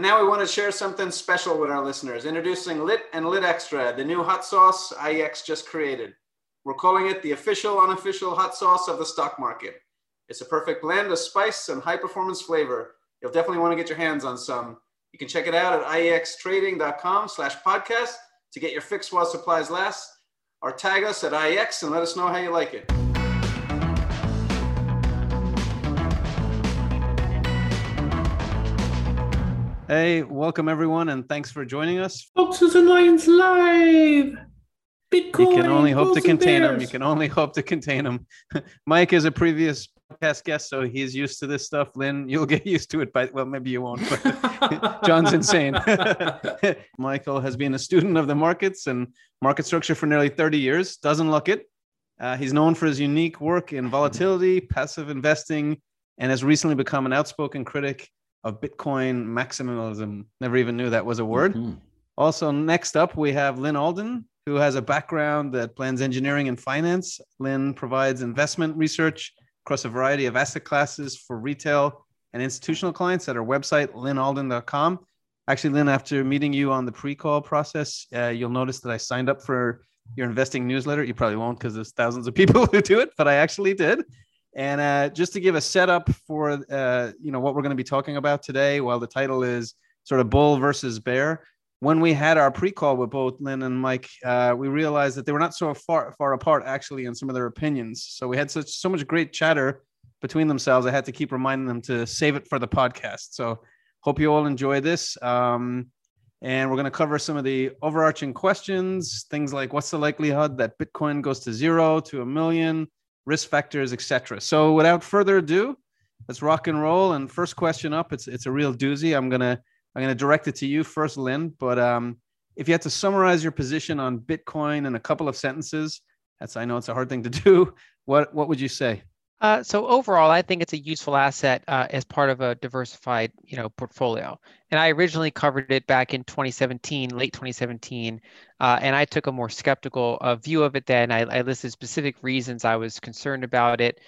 And now we want to share something special with our listeners, introducing Lit and Lit Extra, the new hot sauce IEX just created. We're calling it the official, unofficial hot sauce of the stock market. It's a perfect blend of spice and high performance flavor. You'll definitely want to get your hands on some. You can check it out at iextrading.com slash podcast to get your fix while supplies last, or tag us at IEX and let us know how you like it. Hey, welcome everyone, and thanks for joining us. Foxes and Lions Live. Bitcoin. You can only hope to contain them. You can only hope to contain them. Mike is a previous podcast guest, so he's used to this stuff. Lynn, you'll get used to it, but well, maybe you won't. But John's insane. Michael has been a student of the markets and market structure for nearly 30 years. Doesn't look it. Uh, he's known for his unique work in volatility, passive investing, and has recently become an outspoken critic of Bitcoin maximalism. Never even knew that was a word. Mhm. Also, next up, we have Lynn Alden, who has a background that blends engineering and finance. Lynn provides investment research across a variety of asset classes for retail and institutional clients at our website, lynnalden.com. Actually, Lynn, after meeting you on the pre call process, uh, you'll notice that I signed up for your investing newsletter. You probably won't because there's thousands of people who do it, but I actually did. And uh, just to give a setup for uh, you know what we're going to be talking about today, while the title is sort of bull versus bear, when we had our pre-call with both Lynn and Mike, uh, we realized that they were not so far far apart actually in some of their opinions. So we had such so much great chatter between themselves. I had to keep reminding them to save it for the podcast. So hope you all enjoy this. Um, and we're going to cover some of the overarching questions, things like what's the likelihood that Bitcoin goes to zero to a million, risk factors, etc. So without further ado, let's rock and roll. And first question up, it's it's a real doozy. I'm gonna I'm gonna direct it to you first, Lynn. But um, if you had to summarize your position on Bitcoin in a couple of sentences, that's I know it's a hard thing to do. What what would you say? Uh, so overall, I think it's a useful asset uh, as part of a diversified, you know, portfolio. And I originally covered it back in 2017, late 2017, uh, and I took a more skeptical uh, view of it then. I, I listed specific reasons I was concerned about it,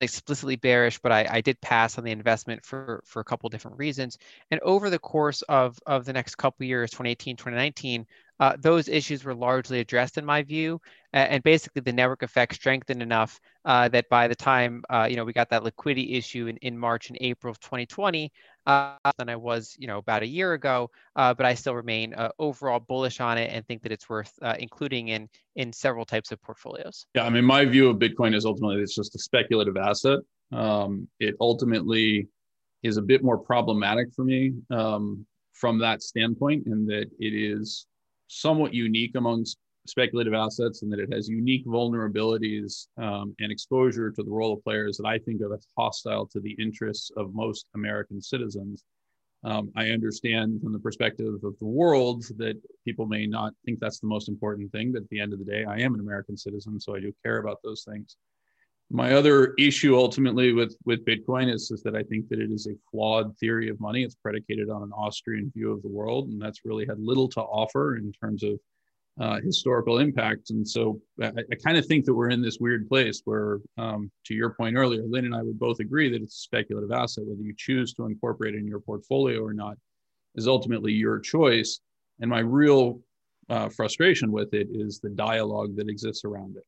explicitly bearish, but I, I did pass on the investment for for a couple different reasons. And over the course of of the next couple years, 2018, 2019, uh, those issues were largely addressed in my view, and basically the network effect strengthened enough uh, that by the time uh, you know we got that liquidity issue in, in March and April of 2020, uh, than I was you know about a year ago. Uh, but I still remain uh, overall bullish on it and think that it's worth including in in several types of portfolios. Yeah, I mean, my view of Bitcoin is ultimately it's just a speculative asset. Um, it ultimately is a bit more problematic for me um, from that standpoint, in that it is somewhat unique amongst speculative assets, and that it has unique vulnerabilities um, and exposure to the role of players that I think of as hostile to the interests of most American citizens. Um, I understand from the perspective of the world that people may not think that's the most important thing, but at the end of the day, I am an American citizen, so I do care about those things. My other issue ultimately with, with Bitcoin is, is that I think that it is a flawed theory of money. It's predicated on an Austrian view of the world, and that's really had little to offer in terms of uh, historical impact. And so I, I kind of think that we're in this weird place where, um, to your point earlier, Lynn and I would both agree that it's a speculative asset. Whether you choose to incorporate it in your portfolio or not is ultimately your choice. And my real uh, frustration with it is the dialogue that exists around it.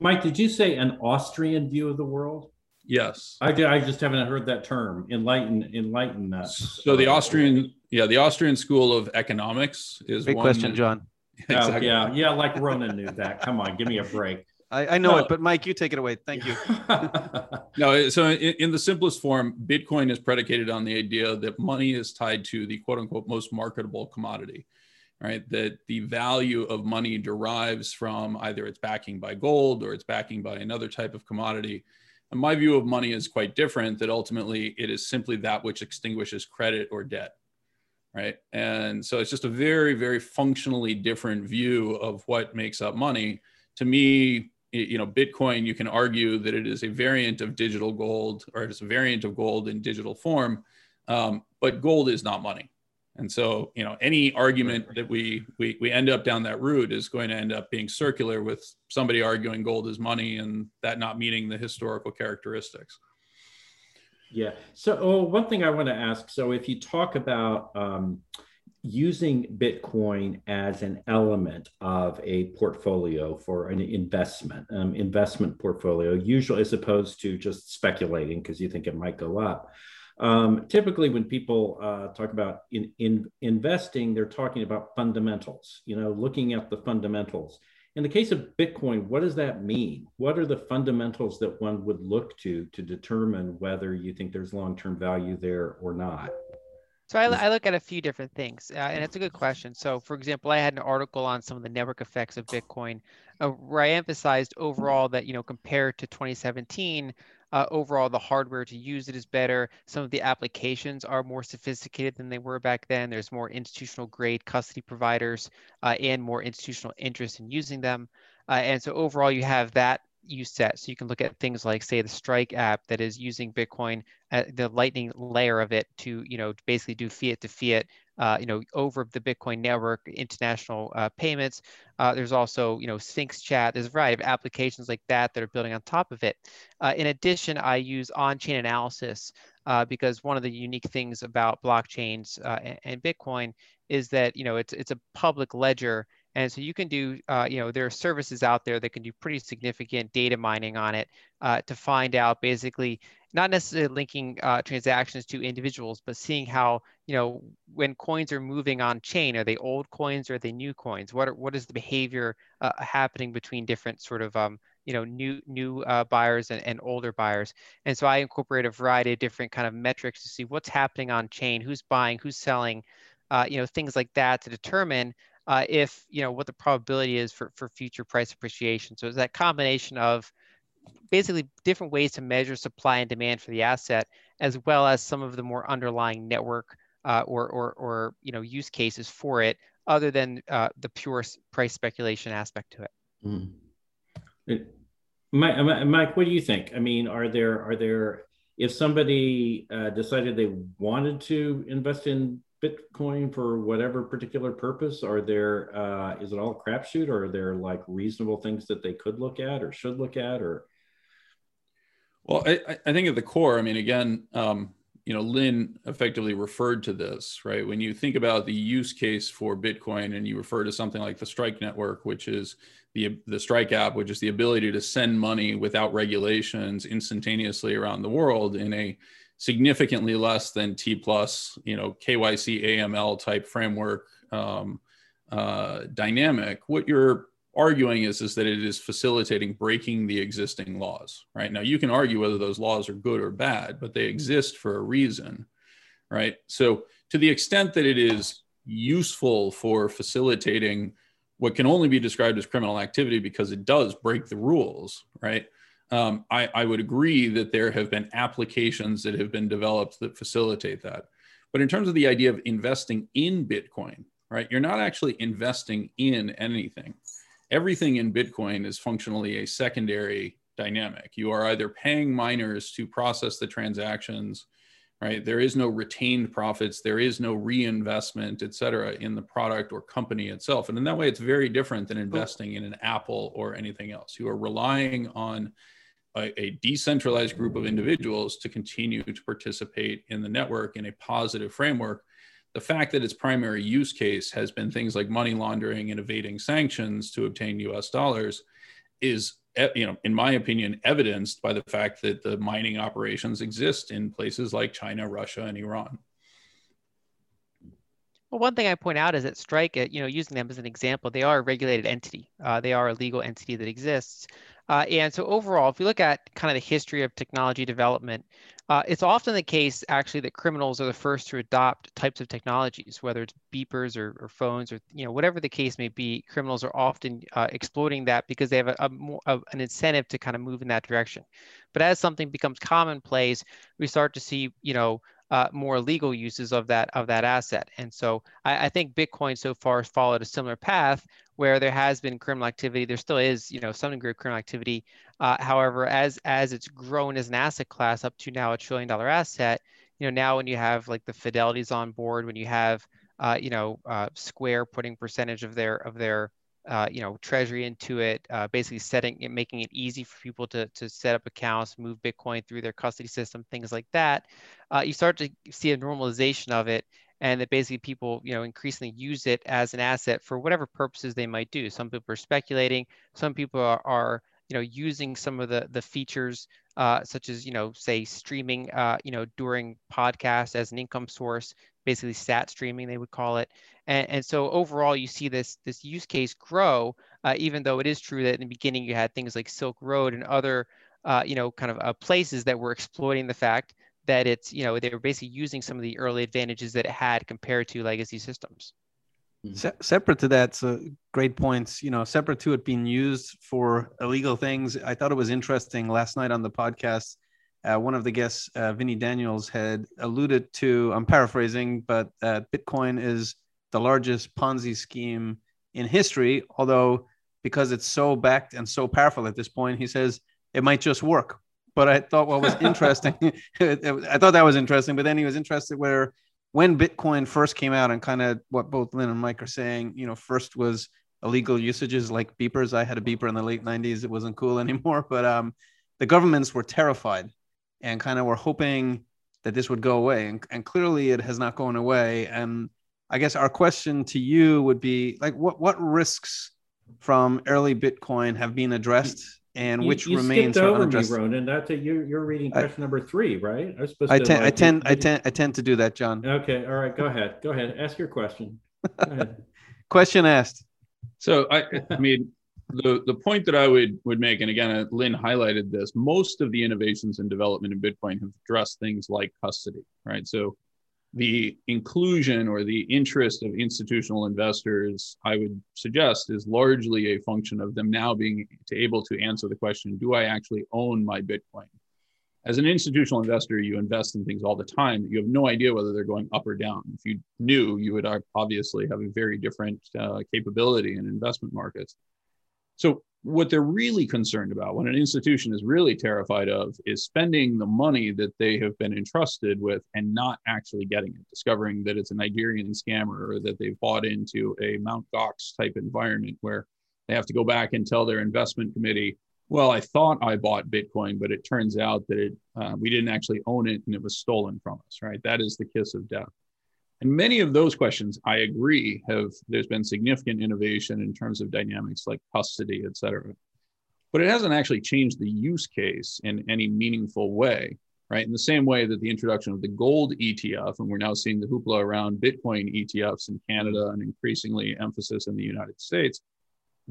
Mike, did you say an Austrian view of the world? Yes. I, I just haven't heard that term. Enlighten, enlighten us. So the Austrian, yeah, the Austrian school of economics is Big one question, that- John. Oh, Exactly. yeah, yeah, like Ronan knew that. Come on, give me a break. I, I know No. it, but Mike, you take it away. Thank you. No, so in, in the simplest form, Bitcoin is predicated on the idea that money is tied to the quote unquote most marketable commodity, right? That the value of money derives from either its backing by gold or its backing by another type of commodity. And my view of money is quite different, that ultimately it is simply that which extinguishes credit or debt, right? And so it's just a very, very functionally different view of what makes up money. To me, you know bitcoin you can argue that it is a variant of digital gold or it's a variant of gold in digital form um, but gold is not money and so you know any argument that we, we we end up down that route is going to end up being circular with somebody arguing gold is money and that not meeting the historical characteristics Yeah. So, oh, one thing I want to ask. So, if you talk about um, using Bitcoin as an element of a portfolio for an investment, um, investment portfolio, usually as opposed to just speculating because you think it might go up. Um, typically, when people uh, talk about in, in investing, they're talking about fundamentals. You know, looking at the fundamentals. In the case of Bitcoin, what does that mean? What are the fundamentals that one would look to to determine whether you think there's long-term value there or not? So I, I, look at a few different things, uh, and it's a good question. So, for example, I had an article on some of the network effects of Bitcoin, uh, where I emphasized overall that you know compared to 2017, uh, overall the hardware to use it is better. Some of the applications are more sophisticated than they were back then. There's more institutional grade custody providers uh, and more institutional interest in using them. Uh, and so overall, you have that use set. So you can look at things like, say, the Strike app that is using Bitcoin, uh, the Lightning layer of it to, you know, basically do fiat to fiat, uh, you know, over the Bitcoin network, international uh, payments. Uh, there's also, you know, Sphinx Chat. There's a variety of applications like that that are building on top of it. Uh, in addition, I use on-chain analysis uh, because one of the unique things about blockchains and, and Bitcoin is that, you know, it's it's a public ledger and so you can do, uh, you know, there are services out there that can do pretty significant data mining on it uh, to find out basically, not necessarily linking uh, transactions to individuals, but seeing how, you know, when coins are moving on chain, are they old coins or are they new coins? What, are, what is the behavior uh, happening between different sort of, um, you know, new new uh, buyers and, and older buyers. And so I incorporate a variety of different kind of metrics to see what's happening on chain, who's buying, who's selling, uh, you know, things like that to determine uh, if you know what the probability is for, for future price appreciation. So it's that combination of basically different ways to measure supply and demand for the asset, as well as some of the more underlying network uh, or, or, or you know use cases for it, other than uh, the pure price speculation aspect to it. Mm. it Mike, Mike, what do you think? I mean, are there are there if somebody uh, decided they wanted to invest in Bitcoin for whatever particular purpose? Are there uh, is it all crapshoot, or are there like reasonable things that they could look at or should look at, or? Well, I, I think at the core, I mean, again, um, you know, Lynn effectively referred to this, right? When you think about the use case for Bitcoin, and you refer to something like the Strike Network, which is the the Strike app, which is the ability to send money without regulations instantaneously around the world in a significantly less than T plus, you know, KYC AML type framework um, uh, dynamic. What you're arguing is, is that it is facilitating breaking the existing laws, right? Now, you can argue whether those laws are good or bad, but they exist for a reason, right? So, to the extent that it is useful for facilitating what can only be described as criminal activity because it does break the rules, right? Um, I, I would agree that there have been applications that have been developed that facilitate that. But in terms of the idea of investing in Bitcoin, right, you're not actually investing in anything. Everything in Bitcoin is functionally a secondary dynamic. You are either paying miners to process the transactions, right? There is no retained profits, there is no reinvestment, et cetera, in the product or company itself. And in that way, it's very different than investing in an Apple or anything else. You are relying on a, a, decentralized group of individuals to continue to participate in the network in a positive framework. The fact that its primary use case has been things like money laundering and evading sanctions to obtain US dollars is, you know, in my opinion, evidenced by the fact that the mining operations exist in places like China, Russia, and Iran. Well, one thing I point out is that Strike, you know, using them as an example, they are a regulated entity. Uh, they are a legal entity that exists. Uh, and so overall, if you look at kind of the history of technology development, uh, it's often the case actually that criminals are the first to adopt types of technologies, whether it's beepers or, or phones or you know whatever the case may be. Criminals are often uh, exploiting that because they have a, a more, a, an incentive to kind of move in that direction. But as something becomes commonplace, we start to see you know uh, more legal uses of that of that asset. And so I, I, think Bitcoin so far has followed a similar path where there has been criminal activity. There still is, you know, some degree of criminal activity. Uh, however, as as it's grown as an asset class up to now a trillion dollar asset, you know, now when you have like the Fidelities on board, when you have uh, you know, uh, Square putting percentage of their of their uh, you know, treasury into it, uh, basically setting it, making it easy for people to, to set up accounts, move Bitcoin through their custody system, things like that, uh, you start to see a normalization of it and that basically people, you know, increasingly use it as an asset for whatever purposes they might do. Some people are speculating, some people are, are you know, using some of the, the features uh, such as, you know, say streaming, uh, you know, during podcasts as an income source, basically stat streaming, they would call it. And, and so overall, you see this, this use case grow, uh, even though it is true that in the beginning you had things like Silk Road and other, uh, you know, kind of uh, places that were exploiting the fact that it's, you know, they were basically using some of the early advantages that it had compared to legacy systems. Hmm. Se- separate to that, so great points. You know, separate to it being used for illegal things, I thought it was interesting last night on the podcast. Uh, one of the guests, uh, Vinny Daniels, had alluded to. I'm paraphrasing, but uh, Bitcoin is the largest Ponzi scheme in history. Although, because it's so backed and so powerful at this point, he says it might just work. But I thought what was interesting, I thought that was interesting. But then he was interested where when Bitcoin first came out and kind of what both Lynn and Mike are saying, you know, first was illegal usages like beepers. I had a beeper in the late 90s. It wasn't cool anymore, but um, the governments were terrified and kind of were hoping that this would go away. And, and clearly it has not gone away. And I guess our question to you would be like, what, what risks from early Bitcoin have been addressed and you, which you remains skipped over unaddressed? me, Ronan. That's a, you're, you're reading I- question number three, right? I was supposed I to, tend, I tend, I tend, I tend to do that, John. Okay, all right, go ahead. Go ahead. Ask your question. Go ahead. Question asked. So I, I mean, the the point that I would would make, and again, uh, Lynn highlighted this. Most of the innovations and development in Bitcoin have addressed things like custody, right? So the inclusion or the interest of institutional investors, I would suggest, is largely a function of them now being able to answer the question: Do I actually own my Bitcoin? As an institutional investor, you invest in things all the time. You have no idea whether they're going up or down. If you knew, you would uh, obviously have a very different uh, capability in investment markets. So, what they're really concerned about, what an institution is really terrified of, is spending the money that they have been entrusted with and not actually getting it, discovering that it's a Nigerian scammer or that they've bought into a Mount Gox type environment where they have to go back and tell their investment committee, well, I thought I bought Bitcoin, but it turns out that it uh, we didn't actually own it and it was stolen from us. Right? That is the kiss of death. And many of those questions, I agree, have there's been significant innovation in terms of dynamics like custody, et cetera. But it hasn't actually changed the use case in any meaningful way, right? In the same way that the introduction of the gold ETF, and we're now seeing the hoopla around Bitcoin ETFs in Canada and increasingly emphasis in the United States,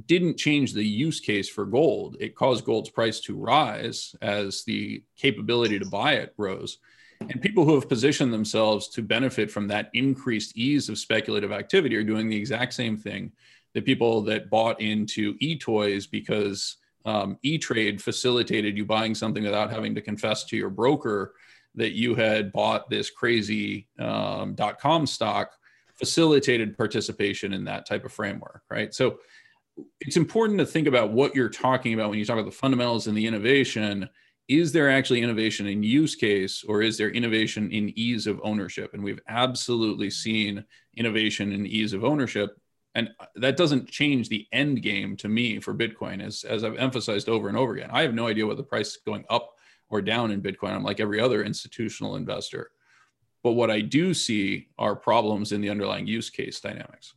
didn't change the use case for gold. It caused gold's price to rise as the capability to buy it rose. And people who have positioned themselves to benefit from that increased ease of speculative activity are doing the exact same thing that people that bought into e-toys because um, e-trade facilitated you buying something without having to confess to your broker that you had bought this crazy um, dot-com stock facilitated participation in that type of framework right? So it's important to think about what you're talking about when you talk about the fundamentals and the innovation is there actually innovation in use case or is there innovation in ease of ownership? And we've absolutely seen innovation in ease of ownership. And that doesn't change the end game to me for bitcoin as, as i've emphasized over and over again. I have no idea what the price is going up or down in bitcoin. I'm like every other institutional investor. But what i do see are problems in the underlying use case dynamics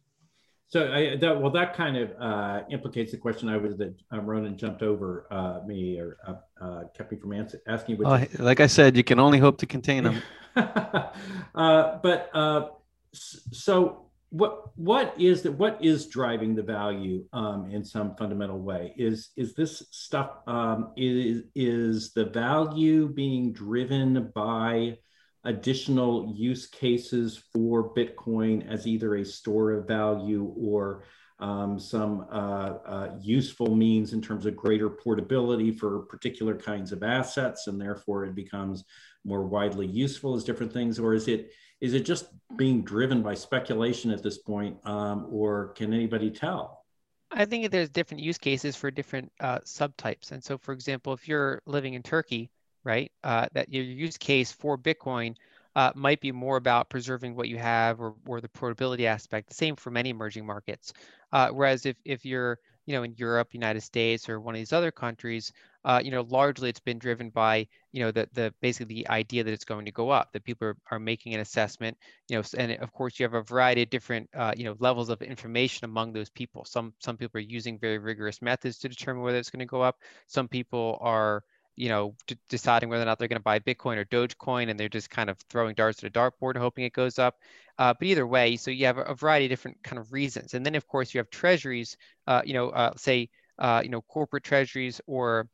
So I, that, well, that kind of uh, implicates the question I was that um, Ronan jumped over uh, me or uh, uh, kept me from answer, asking. Which Oh, like I said, you can only hope to contain them. uh, but uh, so what what is the what is driving the value um, in some fundamental way? Is is this stuff um, is is the value being driven by additional use cases for Bitcoin as either a store of value or um, some uh, uh, useful means in terms of greater portability for particular kinds of assets, and therefore it becomes more widely useful as different things, or is it is it just being driven by speculation at this point, um, or can anybody tell? I think there's different use cases for different uh, subtypes. And so, for example, if you're living in Turkey, right, uh, that your use case for Bitcoin uh, might be more about preserving what you have or, or the portability aspect. The same for many emerging markets. Uh, whereas if, if you're you know in Europe, United States, or one of these other countries, uh, you know largely it's been driven by you know the the basically the idea that it's going to go up. That people are, are making an assessment. You know, and of course you have a variety of different uh, you know levels of information among those people. Some some people are using very rigorous methods to determine whether it's going to go up. Some people are you know, d- deciding whether or not they're going to buy Bitcoin or Dogecoin, and they're just kind of throwing darts at a dartboard, hoping it goes up. Uh, but either way, so you have a, variety of different kind of reasons, and then of course you have treasuries, uh, you know, uh, say, uh, you know, corporate treasuries, or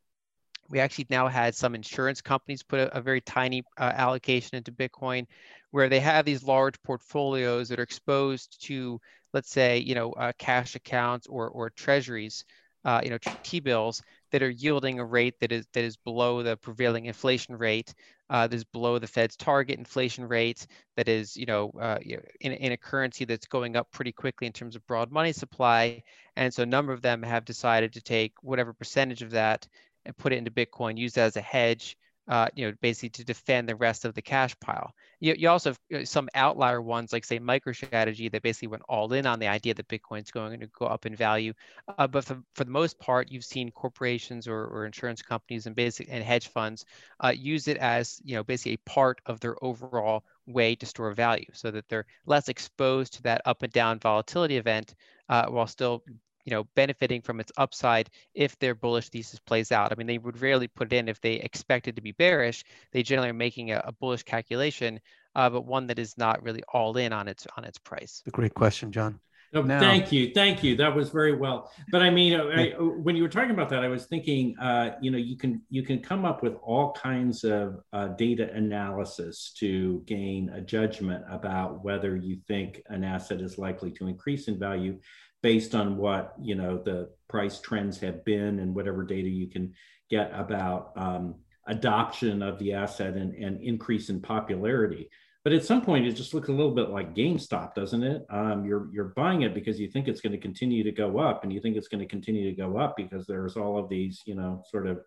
we actually now had some insurance companies put a, a very tiny uh, allocation into Bitcoin, where they have these large portfolios that are exposed to, let's say, you know, uh, cash accounts or or treasuries uh, you know, T-bills that are yielding a rate that is that is below the prevailing inflation rate, uh, that is below the Fed's target inflation rate, that is, you know, uh, in, in a currency that's going up pretty quickly in terms of broad money supply. And so a number of them have decided to take whatever percentage of that and put it into Bitcoin, use that as a hedge, uh, you know, basically to defend the rest of the cash pile. You, you also have uh, some outlier ones, like say MicroStrategy, that basically went all in on the idea that Bitcoin's going to go up in value. Uh, but for, for the most part, you've seen corporations or, or insurance companies and basic and hedge funds uh, use it as, you know, basically a part of their overall way to store value, so that they're less exposed to that up and down volatility event, uh, while still you know, benefiting from its upside if their bullish thesis plays out. I mean, they would rarely put it in if they expected to be bearish. They generally are making a, a bullish calculation, uh, but one that is not really all in on its on its price. A great question, John. Oh, now, thank you, thank you. That was very well. But I mean, I, when you were talking about that, I was thinking, uh, you know, you can you can come up with all kinds of uh, data analysis to gain a judgment about whether you think an asset is likely to increase in value based on what you know the price trends have been and whatever data you can get about um, adoption of the asset and, and increase in popularity. But at some point, it just looks a little bit like GameStop, doesn't it? Um, you're you're buying it because you think it's going to continue to go up, and you think it's going to continue to go up because there's all of these, you know, sort of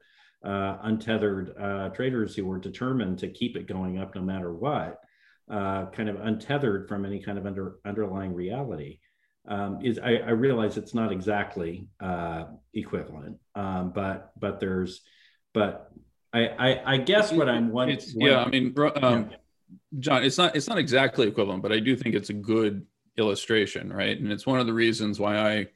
uh, untethered uh, traders who were determined to keep it going up no matter what, uh, kind of untethered from any kind of under, underlying reality um, is I, I, realize it's not exactly uh, equivalent, um, but but there's but I I, I guess what I'm one, yeah I mean um. John it's not it's not exactly equivalent, but I do think it's a good illustration, right? And it's one of the reasons why I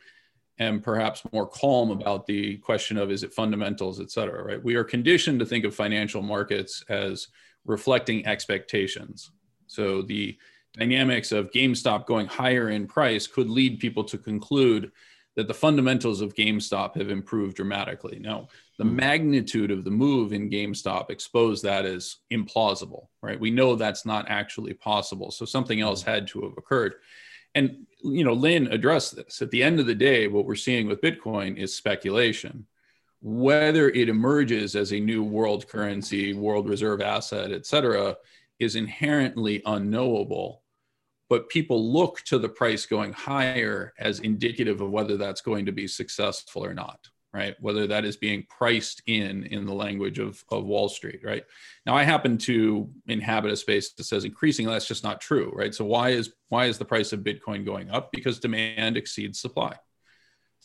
am perhaps more calm about the question of is it fundamentals, et cetera, right? We are conditioned to think of financial markets as reflecting expectations. So the dynamics of GameStop going higher in price could lead people to conclude that the fundamentals of GameStop have improved dramatically. Now, the hmm. magnitude of the move in GameStop exposed that as implausible, right? We know that's not actually possible. So something else hmm. had to have occurred. And you know, Lynn addressed this. At the end of the day, what we're seeing with Bitcoin is speculation. Whether it emerges as a new world currency, world reserve asset, et cetera, is inherently unknowable but people look to the price going higher as indicative of whether that's going to be successful or not right? Whether that is being priced in in the language of, of wall street right? Now i happen to inhabit a space that says increasingly that's just not true right? So why is why is the price of bitcoin going up? Because demand exceeds supply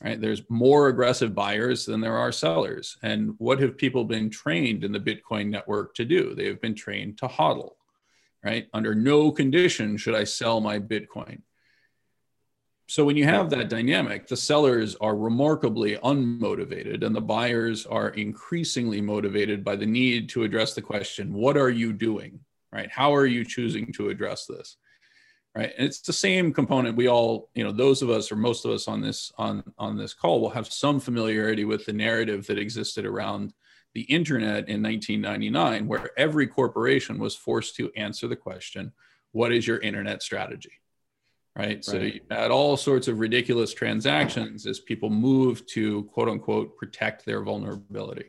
right? There's more aggressive buyers than there are sellers. And what have people been trained in the bitcoin network to do? They have been trained to hodl right? Under no condition should I sell my Bitcoin. So when you have that dynamic, the sellers are remarkably unmotivated and the buyers are increasingly motivated by the need to address the question, what are you doing? Right? How are you choosing to address this? Right? And it's the same component we all, you know, those of us or most of us on this on on this call will have some familiarity with the narrative that existed around the internet in 1999, where every corporation was forced to answer the question, What is your internet strategy? Right. right. So you had all sorts of ridiculous transactions as people move to quote unquote protect their vulnerability.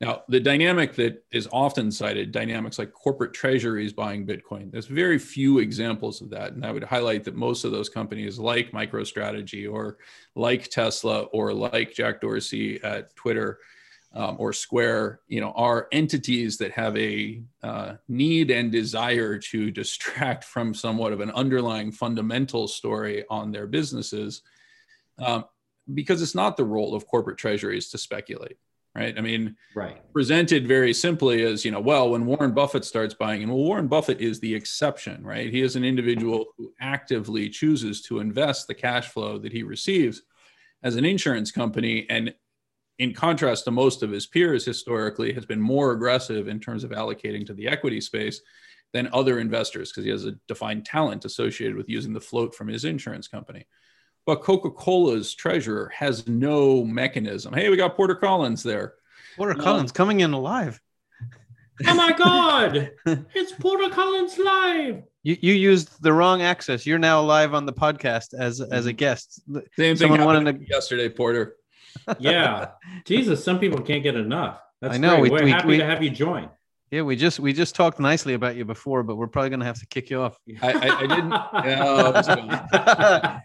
Now, the dynamic that is often cited, dynamics like corporate treasuries buying Bitcoin, there's very few examples of that. And I would highlight that most of those companies, like MicroStrategy or like Tesla or like Jack Dorsey at Twitter, um, or Square, you know, are entities that have a uh, need and desire to distract from somewhat of an underlying fundamental story on their businesses, um, because it's not the role of corporate treasuries to speculate, right? I mean, right. presented very simply as, you know, well, when Warren Buffett starts buying, and well, Warren Buffett is the exception, right? He is an individual who actively chooses to invest the cash flow that he receives as an insurance company and in contrast to most of his peers historically, has been more aggressive in terms of allocating to the equity space than other investors because he has a defined talent associated with using the float from his insurance company. But Coca Cola's treasurer has no mechanism. Hey, we got Porter Collins there. Porter Collins coming in alive. oh my God! it's Porter Collins live. You, you used the wrong access. You're now live on the podcast as as a mm-hmm. guest. Same thing Someone wanted to... yesterday, Porter yeah, Jesus, some people can't get enough. That's I know. Great. We, are we, happy we, to have you join. Yeah, we just we just talked nicely about you before, but we're probably gonna have to kick you off. I, I, I didn't.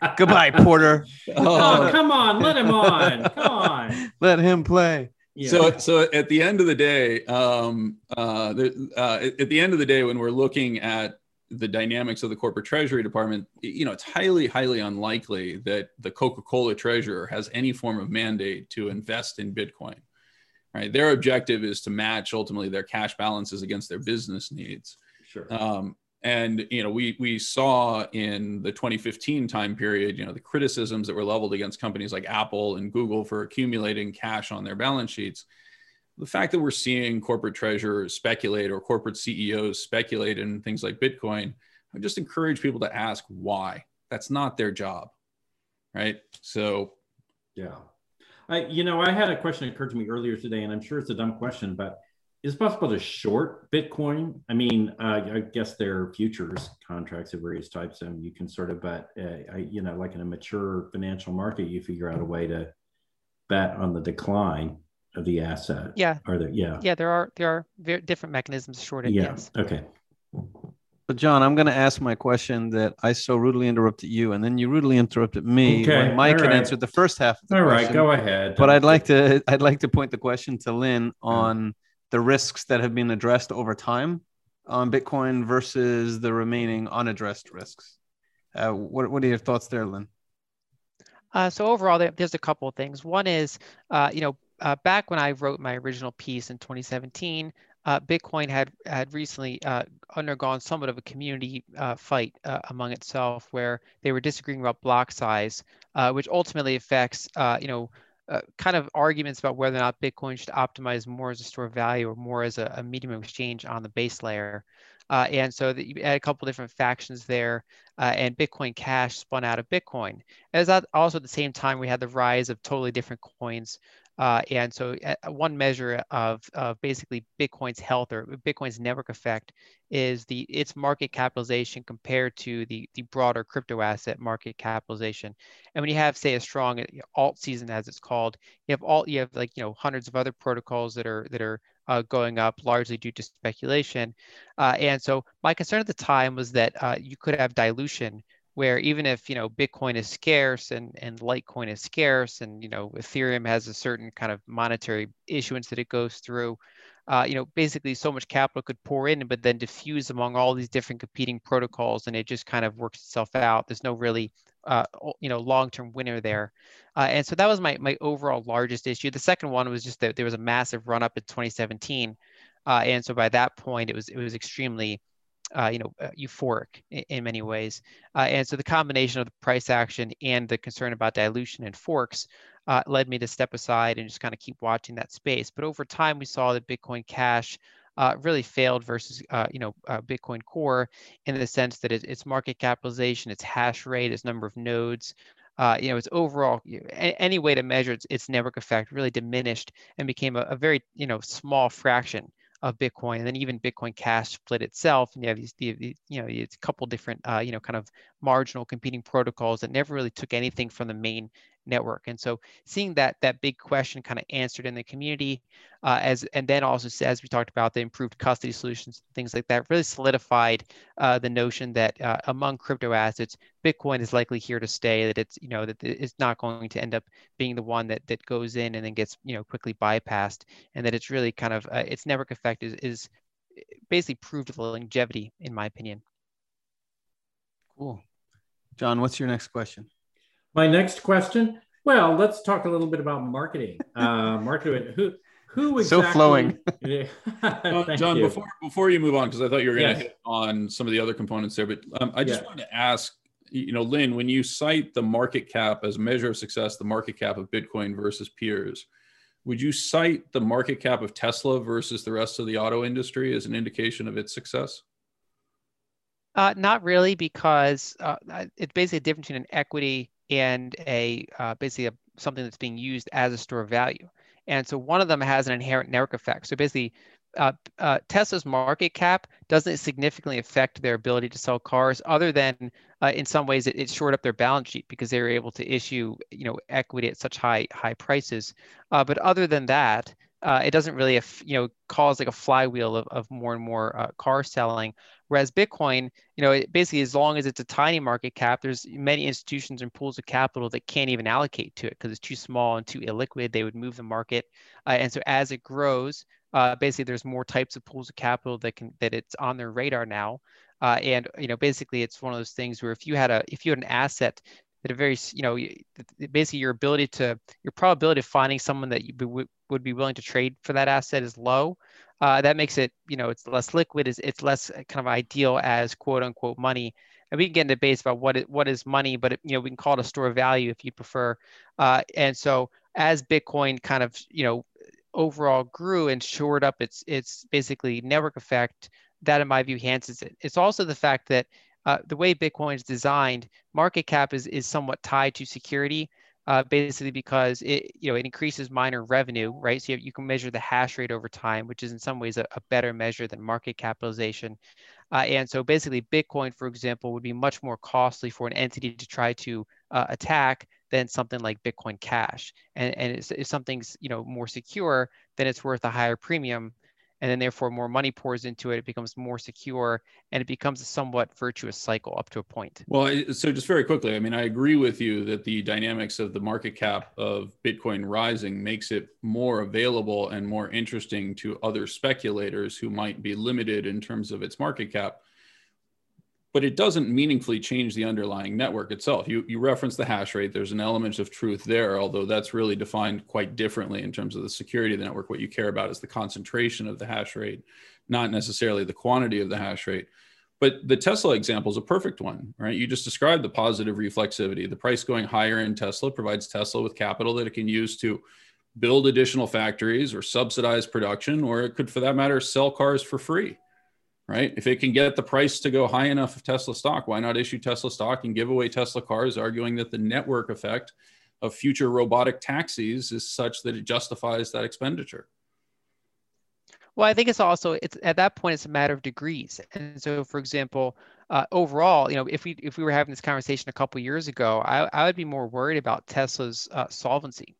oh, Goodbye, Porter. Oh, oh, come on, let him on. Come on, let him play. Yeah. So, so at the end of the day, um, uh, the, uh, at the end of the day, when we're looking at the dynamics of the corporate treasury department, you know, it's highly, highly unlikely that the Coca-Cola treasurer has any form of mandate to invest in Bitcoin. Right? Their objective is to match ultimately their cash balances against their business needs. Sure. Um, and you know, we we saw in the 2015 time period, you know, the criticisms that were leveled against companies like Apple and Google for accumulating cash on their balance sheets the fact that we're seeing corporate treasurers speculate or corporate CEOs speculate in things like Bitcoin, I just encourage people to ask why. That's not their job, right? So, yeah, I you know I had a question that occurred to me earlier today, and I'm sure it's a dumb question, but is it possible to short Bitcoin? I mean, uh, I guess there are futures contracts of various types, and you can sort of, but uh, you know, like in a mature financial market, you figure out a way to bet on the decline of the asset? Yeah. Are there? Yeah. Yeah, there are there are very different mechanisms shorted. Yeah. Yes. Okay. But John, I'm going to ask my question that I so rudely interrupted you, and then you rudely interrupted me okay. when Mike had answered the first half. Of the All question. right, go ahead. But I'd like to I'd like to point the question to Lynn on the risks that have been addressed over time on Bitcoin versus the remaining unaddressed risks. Uh, what what are your thoughts there, Lynn? Uh, so overall, there's a couple of things. One is, uh, you know, uh, back when I wrote my original piece in 2017, uh, Bitcoin had had recently uh, undergone somewhat of a community uh, fight uh, among itself, where they were disagreeing about block size, uh, which ultimately affects, you know, kind of arguments about whether or not Bitcoin should optimize more as a store of value or more as a, a medium of exchange on the base layer. And so that you had a couple different factions there, and Bitcoin Cash spun out of Bitcoin. As also at the same time, we had the rise of totally different coins uh, and so uh, one measure of, of basically Bitcoin's health or Bitcoin's network effect is the its market capitalization compared to the, the broader crypto asset market capitalization. And when you have, say, a strong uh, alt season, as it's called, you have all you have like you know hundreds of other protocols that are that are uh, going up largely due to speculation. Uh, and so my concern at the time was that uh, you could have dilution where even if you know Bitcoin is scarce and and Litecoin is scarce, and you know Ethereum has a certain kind of monetary issuance that it goes through, uh, you know basically so much capital could pour in, but then diffuse among all these different competing protocols, and it just kind of works itself out. There's no really uh, you know long-term winner there, uh, and so that was my my overall largest issue. The second one was just that there was a massive run up in 2017, uh, and so by that point it was it was extremely uh, you know, uh, euphoric in, in, many ways. Uh, and so the combination of the price action and the concern about dilution and forks uh, led me to step aside and just kind of keep watching that space. But over time, we saw that Bitcoin Cash uh, really failed versus, uh, you know, Bitcoin Core in the sense that it, its market capitalization, its hash rate, its number of nodes, uh, you know, its overall any way to measure its, its network effect really diminished and became a, a, very you know small fraction of Bitcoin, and then even Bitcoin Cash split itself, and you have these, the, you know, it's a couple different, uh, you know, kind of marginal competing protocols that never really took anything from the main network. And so seeing that that big question kind of answered in the community, uh, as and then also as we talked about the improved custody solutions, things like that, really solidified uh, the notion that uh, among crypto assets, Bitcoin is likely here to stay. That it's you know that it's not going to end up being the one that that goes in and then gets you know quickly bypassed, and that it's really kind of uh, its network effect is is basically proved the longevity, in my opinion. Cool. John, what's your next question? My next question. Well, let's talk a little bit about marketing. Uh, marketing. Who who exactly? So flowing. uh, John, you. before before you move on, because I thought you were going to yes. hit on some of the other components there, but um, I just yeah. wanted to ask, you know, Lynn, when you cite the market cap as a measure of success, the market cap of Bitcoin versus peers, would you cite the market cap of Tesla versus the rest of the auto industry as an indication of its success? Uh, not really, because uh, it's basically a difference between an equity and a uh, basically a, something that's being used as a store of value. And so one of them has an inherent network effect. So basically, uh, uh, Tesla's market cap doesn't significantly affect their ability to sell cars, other than uh, in some ways it, it shored up their balance sheet because they were able to issue, you know, equity at such high high prices. Uh, but other than that, uh, it doesn't really, you know, cause like a flywheel of, of more and more uh, car selling. Whereas Bitcoin, you know, basically as long as it's a tiny market cap, there's many institutions and pools of capital that can't even allocate to it because it's too small and too illiquid. They would move the market, uh, and so as it grows, uh, basically there's more types of pools of capital that can that it's on their radar now. Uh, and you know, basically, it's one of those things where if you had a if you had an asset that a very you know basically your ability to your probability of finding someone that you w- would be willing to trade for that asset is low. Uh, that makes it you know it's less liquid it's, it's less kind of ideal as quote unquote money. And we can get into debates about what it, what is money but it, you know we can call it a store of value if you prefer. Uh, and so as bitcoin kind of you know overall grew and shored up its its basically network effect that in my view enhances it. It's also the fact that uh, the way Bitcoin is designed, market cap is, is somewhat tied to security, uh, basically because it you know it increases miner revenue, right? So you, you, can measure the hash rate over time, which is in some ways a, a better measure than market capitalization. Uh, and so basically, Bitcoin, for example, would be much more costly for an entity to try to uh, attack than something like Bitcoin Cash. And, and if something's you know more secure, then it's worth a higher premium and then therefore more money pours into it it becomes more secure and it becomes a somewhat virtuous cycle up to a point. Well so just very quickly i mean i agree with you that the dynamics of the market cap of bitcoin rising makes it more available and more interesting to other speculators who might be limited in terms of its market cap but it doesn't meaningfully change the underlying network itself. You, you reference the hash rate. There's an element of truth there, although that's really defined quite differently in terms of the security of the network. What you care about is the concentration of the hash rate, not necessarily the quantity of the hash rate. But the Tesla example is a perfect one, right? You just described the positive reflexivity. The price going higher in Tesla provides Tesla with capital that it can use to build additional factories or subsidize production, or it could, for that matter, sell cars for free right? If it can get the price to go high enough of Tesla stock, why not issue Tesla stock and give away Tesla cars, arguing that the network effect of future robotic taxis is such that it justifies that expenditure? Well, I think it's also it's at that point it's a matter of degrees. And so, for example, uh, overall, you know, if we if we were having this conversation a couple years ago, I, I would be more worried about Tesla's uh, solvency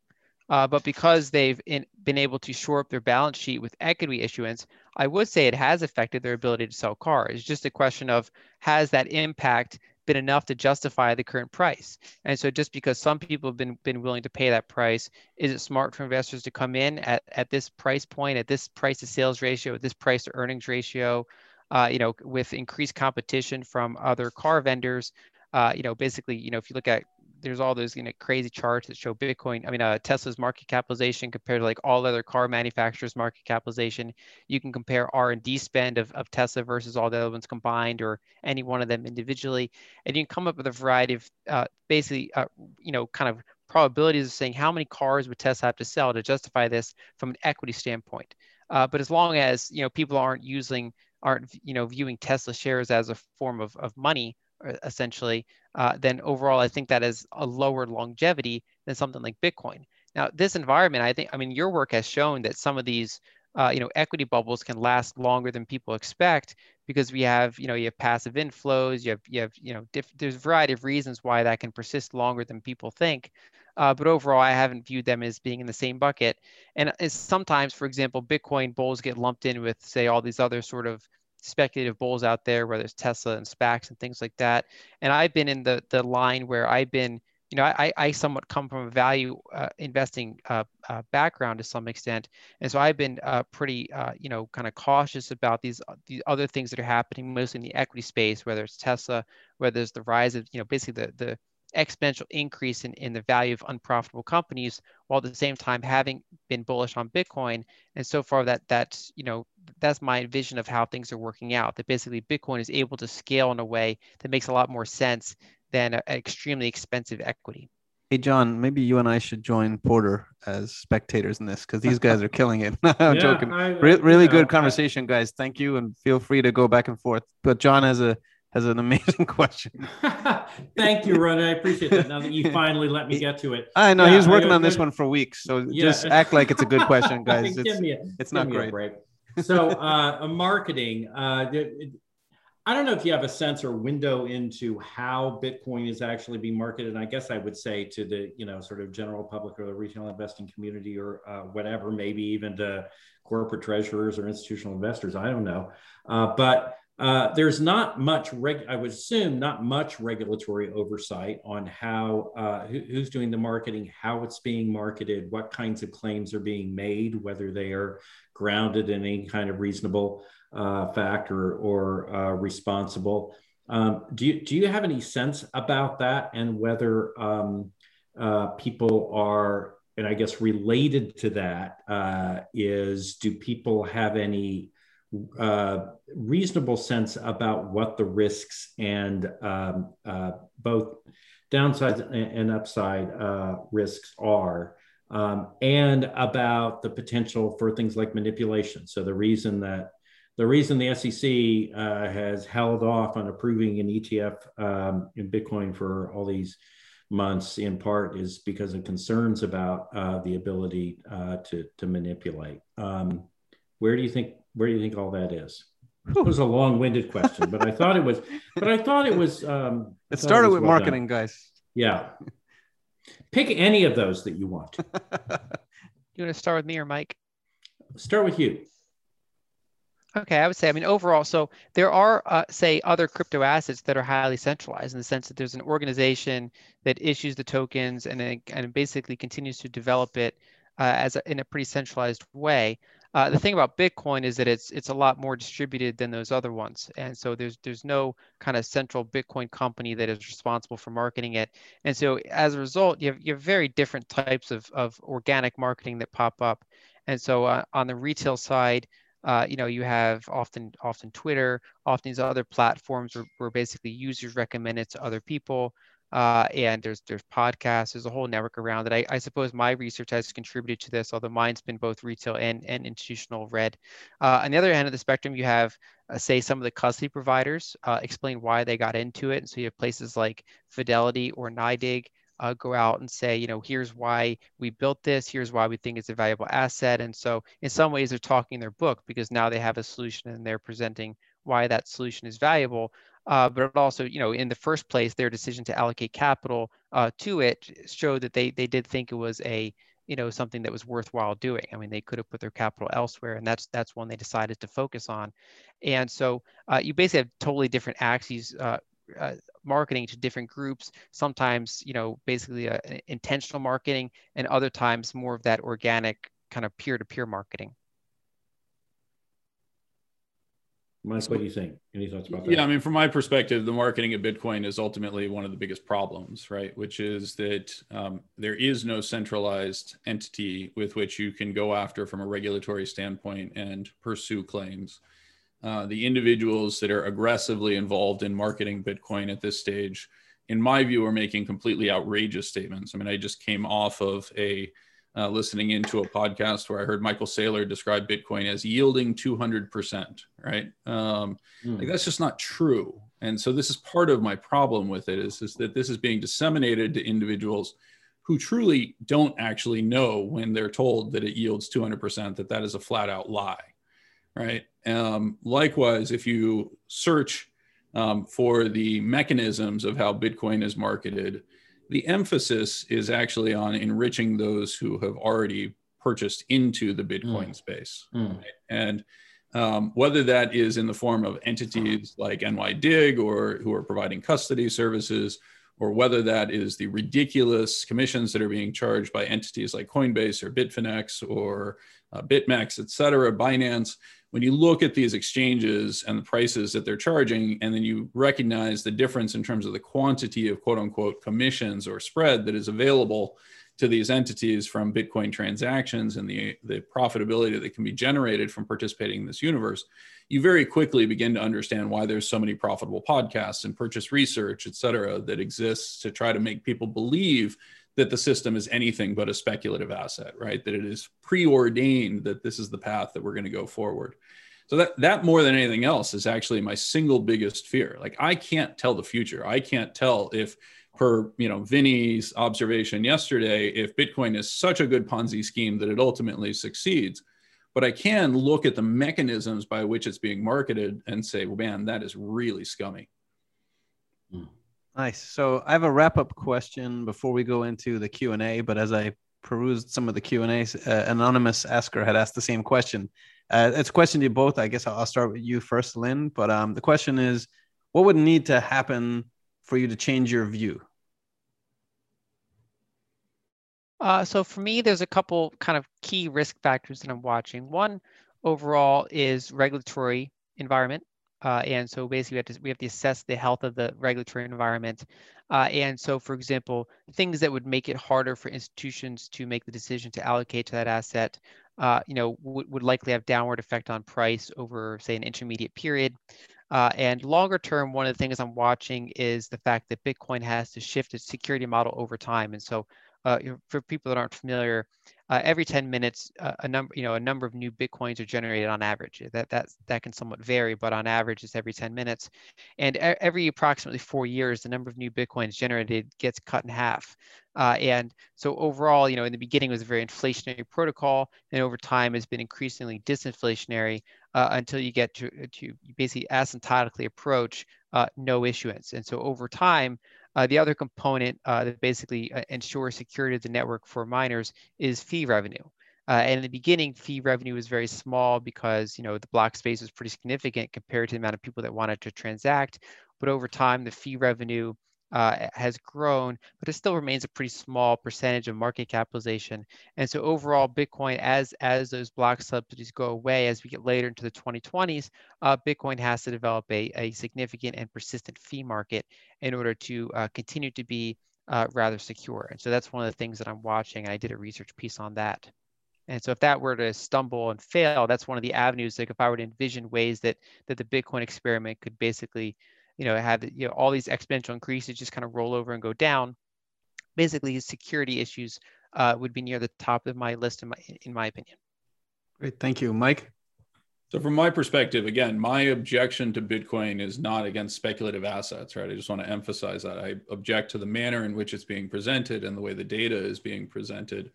uh, but because they've in, been able to shore up their balance sheet with equity issuance, I would say it has affected their ability to sell cars. It's just a question of has that impact been enough to justify the current price? And so just because some people have been, been willing to pay that price, is it smart for investors to come in at, at this price point, at this price to sales ratio, at this price to earnings ratio, uh, you know, with increased competition from other car vendors? Uh, you know, basically, you know, if you look at there's all those you know crazy charts that show Bitcoin. I mean, uh, Tesla's market capitalization compared to like all other car manufacturers' market capitalization. You can compare R and D spend of, of Tesla versus all the other ones combined, or any one of them individually, and you can come up with a variety of uh, basically, uh, you know, kind of probabilities of saying how many cars would Tesla have to sell to justify this from an equity standpoint. Uh, but as long as you know people aren't using aren't you know viewing Tesla shares as a form of, of money essentially, uh, then overall, I think that is a lower longevity than something like Bitcoin. Now, this environment, I think, I mean, your work has shown that some of these uh, you know, equity bubbles can last longer than people expect because we have, you know, you have passive inflows, you have, you have, you know, diff- there's a variety of reasons why that can persist longer than people think. Uh, but overall, I haven't viewed them as being in the same bucket. And sometimes, for example, Bitcoin bulls get lumped in with, say, all these other sort of speculative bulls out there, whether it's Tesla and SPACs and things like that. And I've been in the the line where I've been you know, I, I somewhat come from a value uh, investing uh, uh, background to some extent, and so I've been uh, pretty, uh, you know, kind of cautious about these uh, these other things that are happening, mostly in the equity space, whether it's Tesla, whether it's the rise of, you know, basically the the exponential increase in, in the value of unprofitable companies, while at the same time having been bullish on Bitcoin. And so far, that that's you know that's my vision of how things are working out. That basically Bitcoin is able to scale in a way that makes a lot more sense than an extremely expensive equity. Hey John, maybe you and I should join Porter as spectators in this because these guys are killing it. I'm yeah, joking. I, Re- really good know, conversation, I, guys. Thank you, and feel free to go back and forth. But John has a has an amazing question. Thank you, Ron. I appreciate that. Now that you finally let me get to it. I know yeah, he was working I, on this one for weeks, so yeah. just act like it's a good question, guys. It's, a, it's not great. So, uh, marketing. Uh, I don't know if you have a sense or window into how Bitcoin is actually being marketed. And I guess I would say to the, you know, sort of general public or the retail investing community or uh, whatever, maybe even to corporate treasurers or institutional investors. I don't know. Uh, but uh, there's not much, reg- I would assume, not much regulatory oversight on how, uh, who, who's doing the marketing, how it's being marketed, what kinds of claims are being made, whether they are grounded in any kind of reasonable uh, fact or, or uh, responsible. Um, do, you, do you have any sense about that and whether um, uh, people are, and I guess related to that is, do people have any uh, reasonable sense about what the risks and um, uh, both downside and upside risks are? Um, and about the potential for things like manipulation. So the reason that the reason the SEC uh, has held off on approving an ETF um, in Bitcoin for all these months, in part, is because of concerns about uh, the ability uh, to to manipulate. Um, where do you think where do you think all that is? It was a long-winded question, but I thought it was. But I thought it was. Um, it started it with well marketing, done. guys. Yeah. Pick any of those that you want. you want to start with me or Mike? Start with you. Okay, I would say, I mean, overall, so there are, uh, say, other crypto assets that are highly centralized in the sense that there's an organization that issues the tokens and then and basically continues to develop it uh, as a, in a pretty centralized way. Uh, the thing about Bitcoin is that it's it's a lot more distributed than those other ones, and so there's there's no kind of central Bitcoin company that is responsible for marketing it, and so as a result, you have you have very different types of of organic marketing that pop up, and so uh, on the retail side uh, you know, you have often often Twitter, often these other platforms where, where basically users recommend it to other people. Uh, and there's there's podcasts, there's a whole network around it. I, I, suppose my research has contributed to this, although mine's been both retail and, and institutional read. Uh, on the other end of the spectrum, you have, uh, say, some of the custody providers uh, explain why they got into it. And so you have places like Fidelity or NYDIG uh, go out and say, you know, here's why we built this, here's why we think it's a valuable asset. And so in some ways they're talking their book because now they have a solution and they're presenting why that solution is valuable. Uh, but also, you know, in the first place, their decision to allocate capital uh, to it showed that they they did think it was a you know something that was worthwhile doing. I mean, they could have put their capital elsewhere, and that's that's one they decided to focus on. And so uh, you basically have totally different axes uh, uh, marketing to different groups sometimes you know basically a intentional marketing and other times more of that organic kind of peer-to-peer marketing Mike, what do you think? Any thoughts about that? Yeah, I mean, from my perspective, the marketing of Bitcoin is ultimately one of the biggest problems, right? Which is that um, there is no centralized entity with which you can go after from a regulatory standpoint and pursue claims. Uh, the individuals that are aggressively involved in marketing Bitcoin at this stage, in my view, are making completely outrageous statements. I mean, I just came off of a uh, listening into a podcast where I heard Michael Saylor describe Bitcoin as yielding 200%, right? Um, mm. Like that's just not true. And so this is part of my problem with it is, is that this is being disseminated to individuals who truly don't actually know when they're told that it yields 200% that that is a flat out lie, right? Um, likewise, if you search um, for the mechanisms of how Bitcoin is marketed, the emphasis is actually on enriching those who have already purchased into the Bitcoin mm. space. Mm. Right? And um, whether that is in the form of entities like NYDIG or who are providing custody services, or whether that is the ridiculous commissions that are being charged by entities like Coinbase or Bitfinex or uh, BitMEX, et cetera, Binance, when you look at these exchanges and the prices that they're charging, and then you recognize the difference in terms of the quantity of quote unquote commissions or spread that is available to these entities from Bitcoin transactions and the, the profitability that can be generated from participating in this universe, you very quickly begin to understand why there's so many profitable podcasts and purchase research, et cetera, that exists to try to make people believe that the system is anything but a speculative asset, right? That it is preordained that this is the path that we're going to go forward. So that that more than anything else is actually my single biggest fear. Like I can't tell the future. I can't tell if per you know Vinny's observation yesterday, if Bitcoin is such a good Ponzi scheme that it ultimately succeeds. But I can look at the mechanisms by which it's being marketed and say, well, man, that is really scummy. Nice. So I have a wrap up question before we go into the Q and A. But as I perused some of the Q and A, uh, anonymous asker had asked the same question. Uh, it's a question to you both. I guess I'll start with you first, Lyn. But um, the question is, what would need to happen for you to change your view? Uh, so for me, there's a couple kind of key risk factors that I'm watching. One overall is regulatory environment. Uh, and so basically, we have, to, we have to assess the health of the regulatory environment. Uh, and so, for example, things that would make it harder for institutions to make the decision to allocate to that asset, uh, you know, would, likely have downward effect on price over, say, an intermediate period. Uh, and longer term, one of the things I'm watching is the fact that Bitcoin has to shift its security model over time. And so uh, for people that aren't familiar, uh, every 10 minutes, uh, a number, you know, a number of new bitcoins are generated on average. That that that can somewhat vary, but on average, it's every 10 minutes. And every approximately four years, the number of new bitcoins generated gets cut in half. Uh, and so overall, you know, in the beginning, was a very inflationary protocol, and over time, has been increasingly disinflationary uh, until you get to to basically asymptotically approach uh, no issuance. And so over time, uh, the other component uh, that basically uh, ensures security of the network for miners is fee revenue. Uh, and in the beginning, fee revenue was very small because you know the block space was pretty significant compared to the amount of people that wanted to transact. But over time, the fee revenue uh, has grown, but it still remains a pretty small percentage of market capitalization. And so overall, Bitcoin, as as those block subsidies go away, as we get later into the 2020s, uh, Bitcoin has to develop a, a significant and persistent fee market in order to uh, continue to be uh, rather secure. And so that's one of the things that I'm watching. I did a research piece on that. And so if that were to stumble and fail, that's one of the avenues, like if I were to envision ways that that the Bitcoin experiment could basically you know, have you know all these exponential increases just kind of roll over and go down. Basically, security issues uh, would be near the top of my list, in my in my opinion. Great, thank you, Mike. So, from my perspective, again, my objection to Bitcoin is not against speculative assets, right? I just want to emphasize that. I object to the manner in which it's being presented and the way the data is being presented.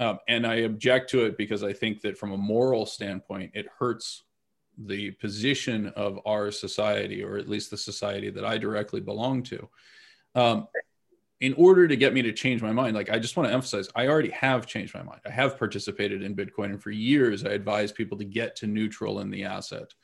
Um, and I object to it because I think that from a moral standpoint, it hurts the position of our society, or at least the society that I directly belong to. Um, in order to get me to change my mind, like I just want to emphasize, I already have changed my mind. I have participated in Bitcoin, and for years I advised people to get to neutral in the asset.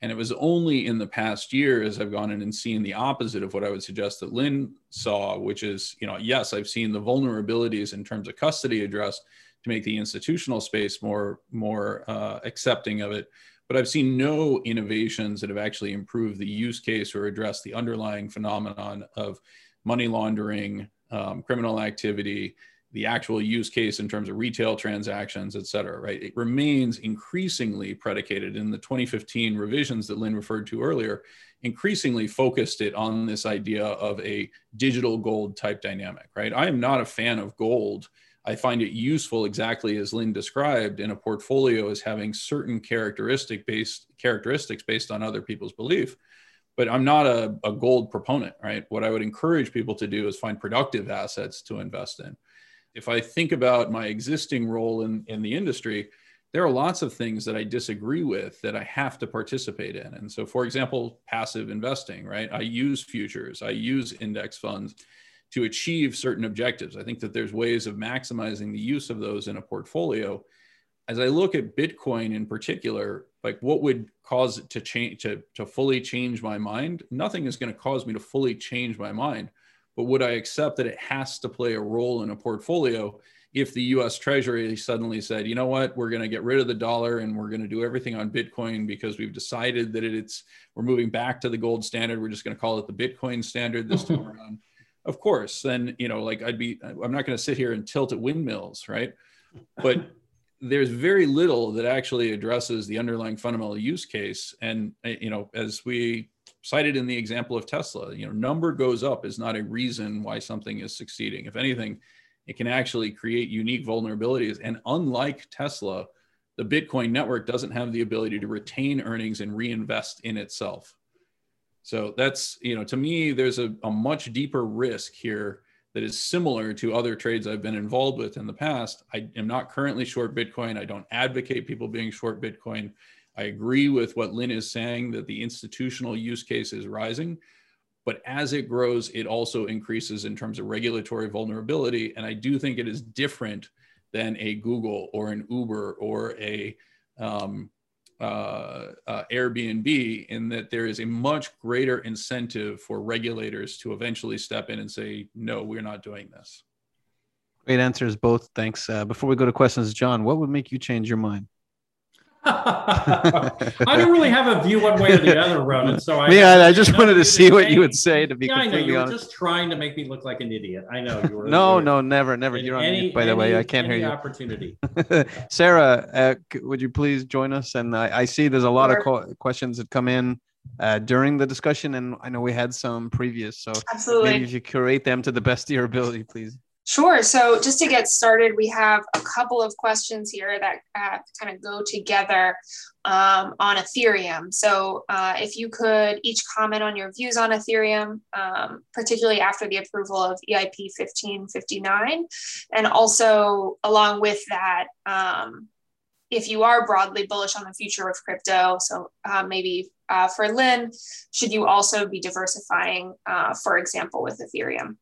And it was only in the past year as I've gone in and seen the opposite of what I would suggest that Lyn saw, which is, you know, yes, I've seen the vulnerabilities in terms of custody addressed to make the institutional space more more uh, accepting of it but I've seen no innovations that have actually improved the use case or addressed the underlying phenomenon of money laundering, um, criminal activity, the actual use case in terms of retail transactions, et cetera, right? It remains increasingly predicated in the 2015 revisions that Lyn referred to earlier, increasingly focused it on this idea of a digital gold type dynamic, right? I am not a fan of gold I find it useful exactly as Lyn described in a portfolio as having certain characteristic based characteristics based on other people's belief. But I'm not a, a gold proponent, right? What I would encourage people to do is find productive assets to invest in. if I think about my existing role in, in the industry, there are lots of things that I disagree with that I have to participate in. And so, for example, passive investing, right? I use futures, I use index funds to achieve certain objectives. I think that there's ways of maximizing the use of those in a portfolio. As I look at Bitcoin in particular, like what would cause it to change to, to fully change my mind? Nothing is going to cause me to fully change my mind. But would I accept that it has to play a role in a portfolio if the US Treasury suddenly said, you know what, we're going to get rid of the dollar and we're going to do everything on Bitcoin because we've decided that it's, we're moving back to the gold standard. We're just going to call it the Bitcoin standard this time around. Of course, then, you know, like I'd be, I'm not going to sit here and tilt at windmills, right? But there's very little that actually addresses the underlying fundamental use case. And, eh, you know, as we cited in the example of Tesla, you know, number goes up is not a reason why something is succeeding. If anything, it can actually create unique vulnerabilities. And unlike Tesla, the Bitcoin network doesn't have the ability to retain earnings and reinvest in itself. So that's, you know, to me, there's a, a much deeper risk here that is similar to other trades I've been involved with in the past. I am not currently short Bitcoin. I don't advocate people being short Bitcoin. I agree with what Lyn is saying that the institutional use case is rising. But as it grows, it also increases in terms of regulatory vulnerability. And I do think it is different than a Google or an Uber or a um, uh, uh, Airbnb in that there is a much greater incentive for regulators to eventually step in and say, no, we're not doing this. Great answers, both. Thanks. Uh, before we go to questions, John, what would make you change your mind? I don't really have a view one way or the other, Ronan. So I, yeah, I just wanted to see what you would say. To be yeah, completely I know you honest, were just trying to make me look like an idiot. I know you were. no, you were, no, never, never. You're on any, mute, by the any, way. I can't hear you. Opportunity. Sarah, uh, would you please join us? And I, I see there's a lot of co- questions that come in uh, during the discussion, and I know we had some previous. So Absolutely. maybe if you curate them to the best of your ability, please. Sure. So just to get started, we have a couple of questions here that uh, kind of go together um, on Ethereum. So uh, if you could each comment on your views on Ethereum, um, particularly after the approval of EIP 1559, and also along with that, um, if you are broadly bullish on the future of crypto, so uh, maybe uh, for Lyn, should you also be diversifying, uh, for example, with Ethereum?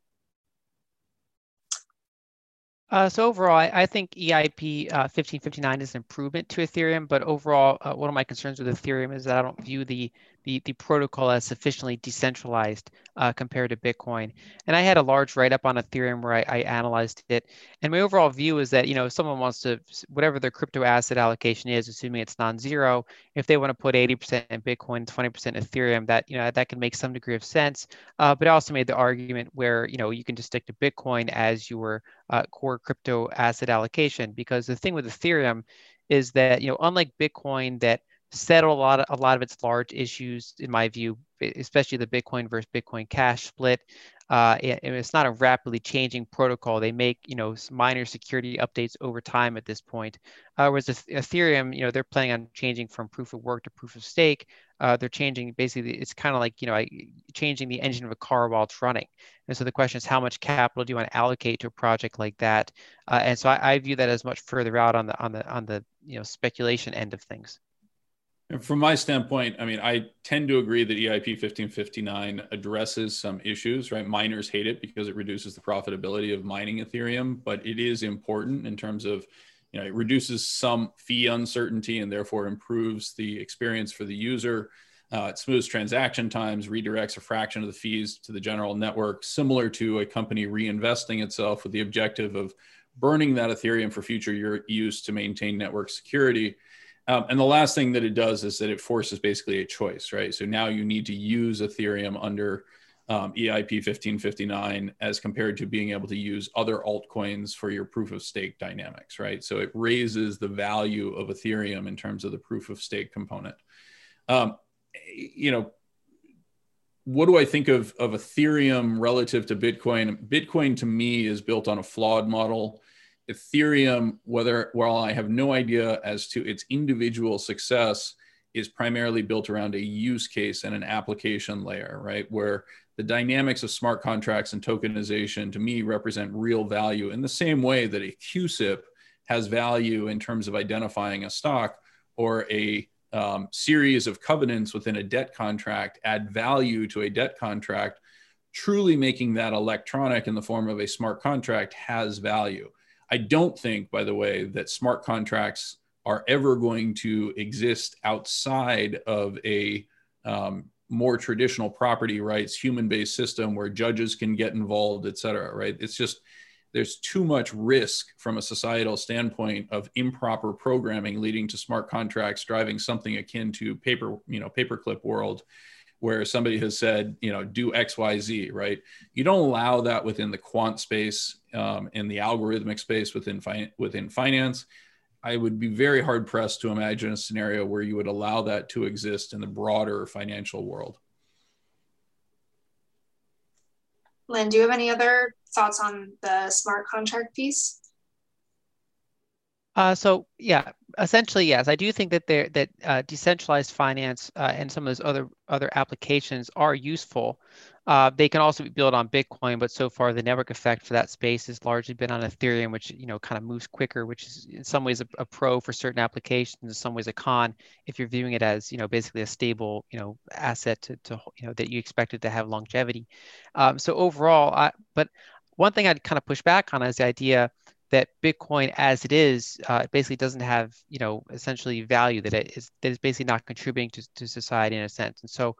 Uh, so overall, I, I think EIP uh, 1559 is an improvement to Ethereum, but overall, uh, one of my concerns with Ethereum is that I don't view the the, the protocol as sufficiently decentralized uh, compared to Bitcoin. And I had a large write-up on Ethereum where I, I analyzed it, and my overall view is that you know if someone wants to whatever their crypto asset allocation is, assuming it's non-zero, if they want to put 80% in Bitcoin, 20% Ethereum, that you know that can make some degree of sense. Uh, but I also made the argument where you know you can just stick to Bitcoin as your uh, core crypto asset allocation because the thing with Ethereum is that you know unlike Bitcoin that settled a lot of a lot of its large issues in my view especially the Bitcoin versus Bitcoin Cash split. Uh, it- it's not a rapidly changing protocol. They make you know minor security updates over time at this point. Uh, whereas Eth- Ethereum you know they're planning on changing from proof of work to proof of stake. Uh, they're changing basically it's kind of like you know changing the engine of a car while it's running. And so the question is, how much capital do you want to allocate to a project like that? Uh, and so I, I view that as much further out on the on the on the you know speculation end of things. And from my standpoint, I mean, I tend to agree that EIP 1559 addresses some issues, right? Miners hate it because it reduces the profitability of mining Ethereum, but it is important in terms of, you know, it reduces some fee uncertainty and therefore improves the experience for the user. Uh, it smooths transaction times, redirects a fraction of the fees to the general network, similar to a company reinvesting itself with the objective of burning that Ethereum for future use to maintain network security. Um, and the last thing that it does is that it forces basically a choice, right? So now you need to use Ethereum under um, EIP 1559 as compared to being able to use other altcoins for your proof of stake dynamics, right? So it raises the value of Ethereum in terms of the proof of stake component. Um, you know, what do I think of, of Ethereum relative to Bitcoin? Bitcoin to me is built on a flawed model. Ethereum, whether while I have no idea as to its individual success, is primarily built around a use case and an application layer, right? Where the dynamics of smart contracts and tokenization to me represent real value in the same way that a CUSIP has value in terms of identifying a stock or a um, series of covenants within a debt contract add value to a debt contract, truly making that electronic in the form of a smart contract has value. I don't think, by the way, that smart contracts are ever going to exist outside of a um, more traditional property rights, human based system where judges can get involved, et cetera, right? It's just, there's too much risk from a societal standpoint of improper programming leading to smart contracts driving something akin to paper, you know, paperclip world where somebody has said, you know, do X, Y, Z, right? You don't allow that within the quant space um, and the algorithmic space within fi- within finance. I would be very hard pressed to imagine a scenario where you would allow that to exist in the broader financial world. Lyn, do you have any other thoughts on the smart contract piece? Uh, so yeah, essentially yes, I do think that there that uh, decentralized finance uh, and some of those other other applications are useful. Uh, they can also be built on Bitcoin, but so far the network effect for that space has largely been on Ethereum, which you know kind of moves quicker, which is in some ways a, a, pro for certain applications, in some ways a con if you're viewing it as you know basically a stable you know asset to, to you know that you expected to have longevity. Um, so overall, I, but one thing I'd kind of push back on is the idea that Bitcoin as it is uh, basically doesn't have, you know, essentially value that it is that is basically not contributing to, to society in a sense. And so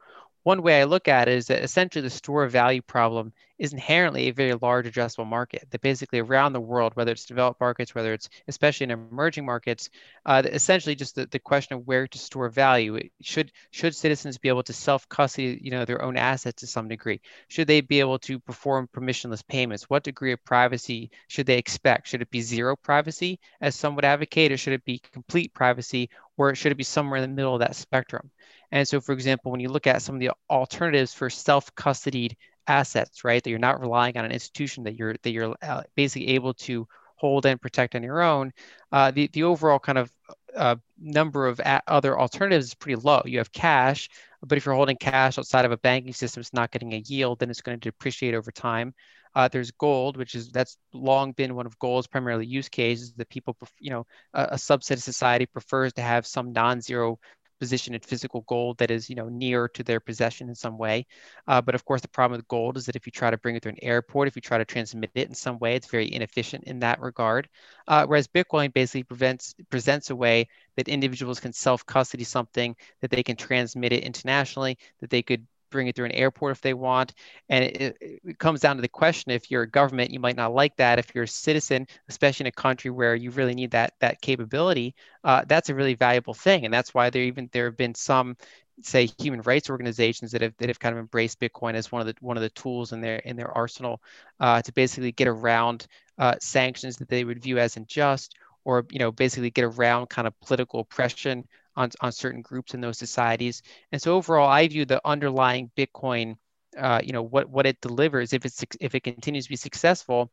one way I look at it is that essentially the store of value problem is inherently a very large addressable market. That basically around the world, whether it's developed markets, whether it's especially in emerging markets, uh, essentially just the, the question of where to store value. Should should citizens be able to self custody, you know, their own assets to some degree? Should they be able to perform permissionless payments? What degree of privacy should they expect? Should it be zero privacy, as some would advocate, or should it be complete privacy, or should it be somewhere in the middle of that spectrum? And so, for example, when you look at some of the alternatives for self-custodied assets, right, that you're not relying on an institution that you're that you're uh, basically able to hold and protect on your own, uh, the the overall kind of uh, number of other alternatives is pretty low. You have cash, but if you're holding cash outside of a banking system, it's not getting a yield, then it's going to depreciate over time. Uh, there's gold, which is that's long been one of gold's primarily use cases that people, you know, a, a subset of society prefers to have some non-zero position in physical gold that is, you know, near to their possession in some way. Uh, but of course, the problem with gold is that if you try to bring it through an airport, if you try to transmit it in some way, it's very inefficient in that regard. Uh, whereas Bitcoin basically prevents, presents a way that individuals can self-custody something, that they can transmit it internationally, that they could bring it through an airport if they want. And it, it, comes down to the question: if you're a government, you might not like that. If you're a citizen, especially in a country where you really need that that capability, uh, that's a really valuable thing. And that's why there even there have been some say human rights organizations that have that have kind of embraced Bitcoin as one of the one of the tools in their in their arsenal uh, to basically get around uh, sanctions that they would view as unjust, or you know basically get around kind of political oppression on, on certain groups in those societies. And so overall, I view the underlying Bitcoin, uh, you know, what, what it delivers, if it's if it continues to be successful,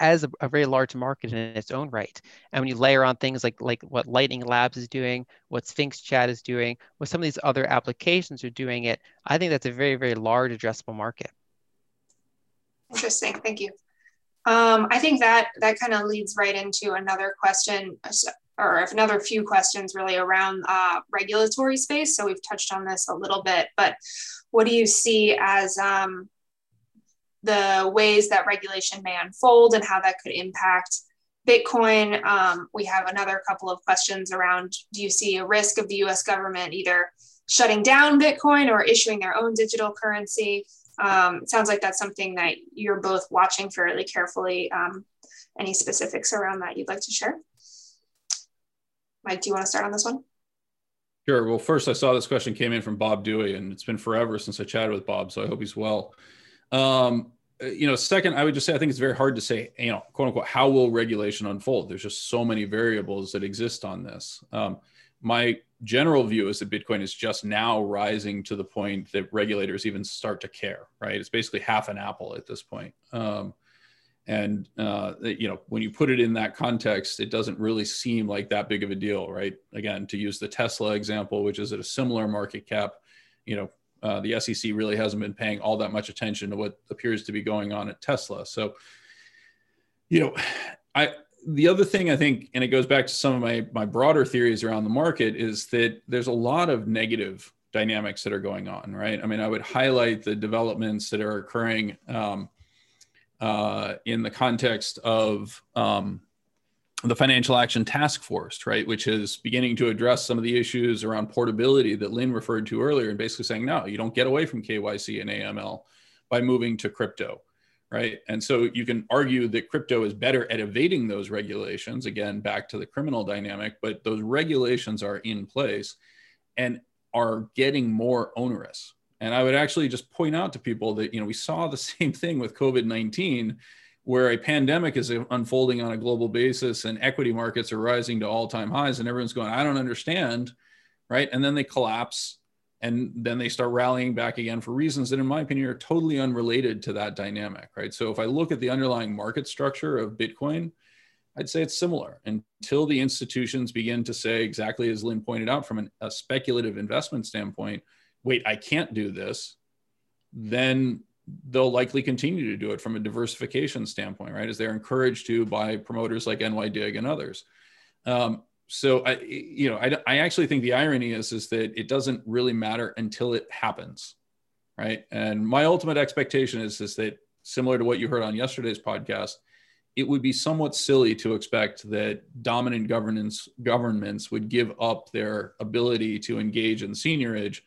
as a, a, very large market in its own right. And when you layer on things like like what Lightning Labs is doing, what Sphinx Chat is doing, what some of these other applications are doing it, I think that's a very, very large addressable market. Interesting. Thank you. Um, I think that that kind of leads right into another question or another few questions really around uh, regulatory space. So we've touched on this a little bit, but what do you see as um, the ways that regulation may unfold and how that could impact Bitcoin? Um, we have another couple of questions around do you see a risk of the US government either shutting down Bitcoin or issuing their own digital currency? Um, it sounds like that's something that you're both watching fairly carefully. Um, any specifics around that you'd like to share? Mike, do you want to start on this one? Sure. Well, first, I saw this question came in from Bob Dewey, and it's been forever since I chatted with Bob, so I hope he's well. Um, you know, second, I would just say I think it's very hard to say, you know, quote unquote, how will regulation unfold? There's just so many variables that exist on this. Um, my general view is that Bitcoin is just now rising to the point that regulators even start to care, right? It's basically half an apple at this point. Um, and uh, you know when you put it in that context it doesn't really seem like that big of a deal right again to use the tesla example which is at a similar market cap you know uh, the SEC really hasn't been paying all that much attention to what appears to be going on at Tesla. So, you know, I the other thing I think, and it goes back to some of my my broader theories around the market, is that there's a lot of negative dynamics that are going on, right? I mean, I would highlight the developments that are occurring um, uh, in the context of um, the Financial Action Task Force, right, which is beginning to address some of the issues around portability that Lyn referred to earlier, and basically saying, no, you don't get away from KYC and AML by moving to crypto, right? And so you can argue that crypto is better at evading those regulations. Again, back to the criminal dynamic, but those regulations are in place and are getting more onerous. And I would actually just point out to people that, you know, we saw the same thing with COVID 19 where a pandemic is unfolding on a global basis and equity markets are rising to all-time highs and everyone's going i don't understand right? And then they collapse and then they start rallying back again for reasons that in my opinion are totally unrelated to that dynamic right? So if i look at the underlying market structure of bitcoin i'd say it's similar until the institutions begin to say exactly as lyn pointed out from an, a speculative investment standpoint wait i can't do this then they'll likely continue to do it from a diversification standpoint, right? As they're encouraged to by promoters like NYDIG and others. Um, so I, you know, I, I actually think the irony is is that it doesn't really matter until it happens, right? And my ultimate expectation is is that similar to what you heard on yesterday's podcast, it would be somewhat silly to expect that dominant governance governments would give up their ability to engage in seigniorage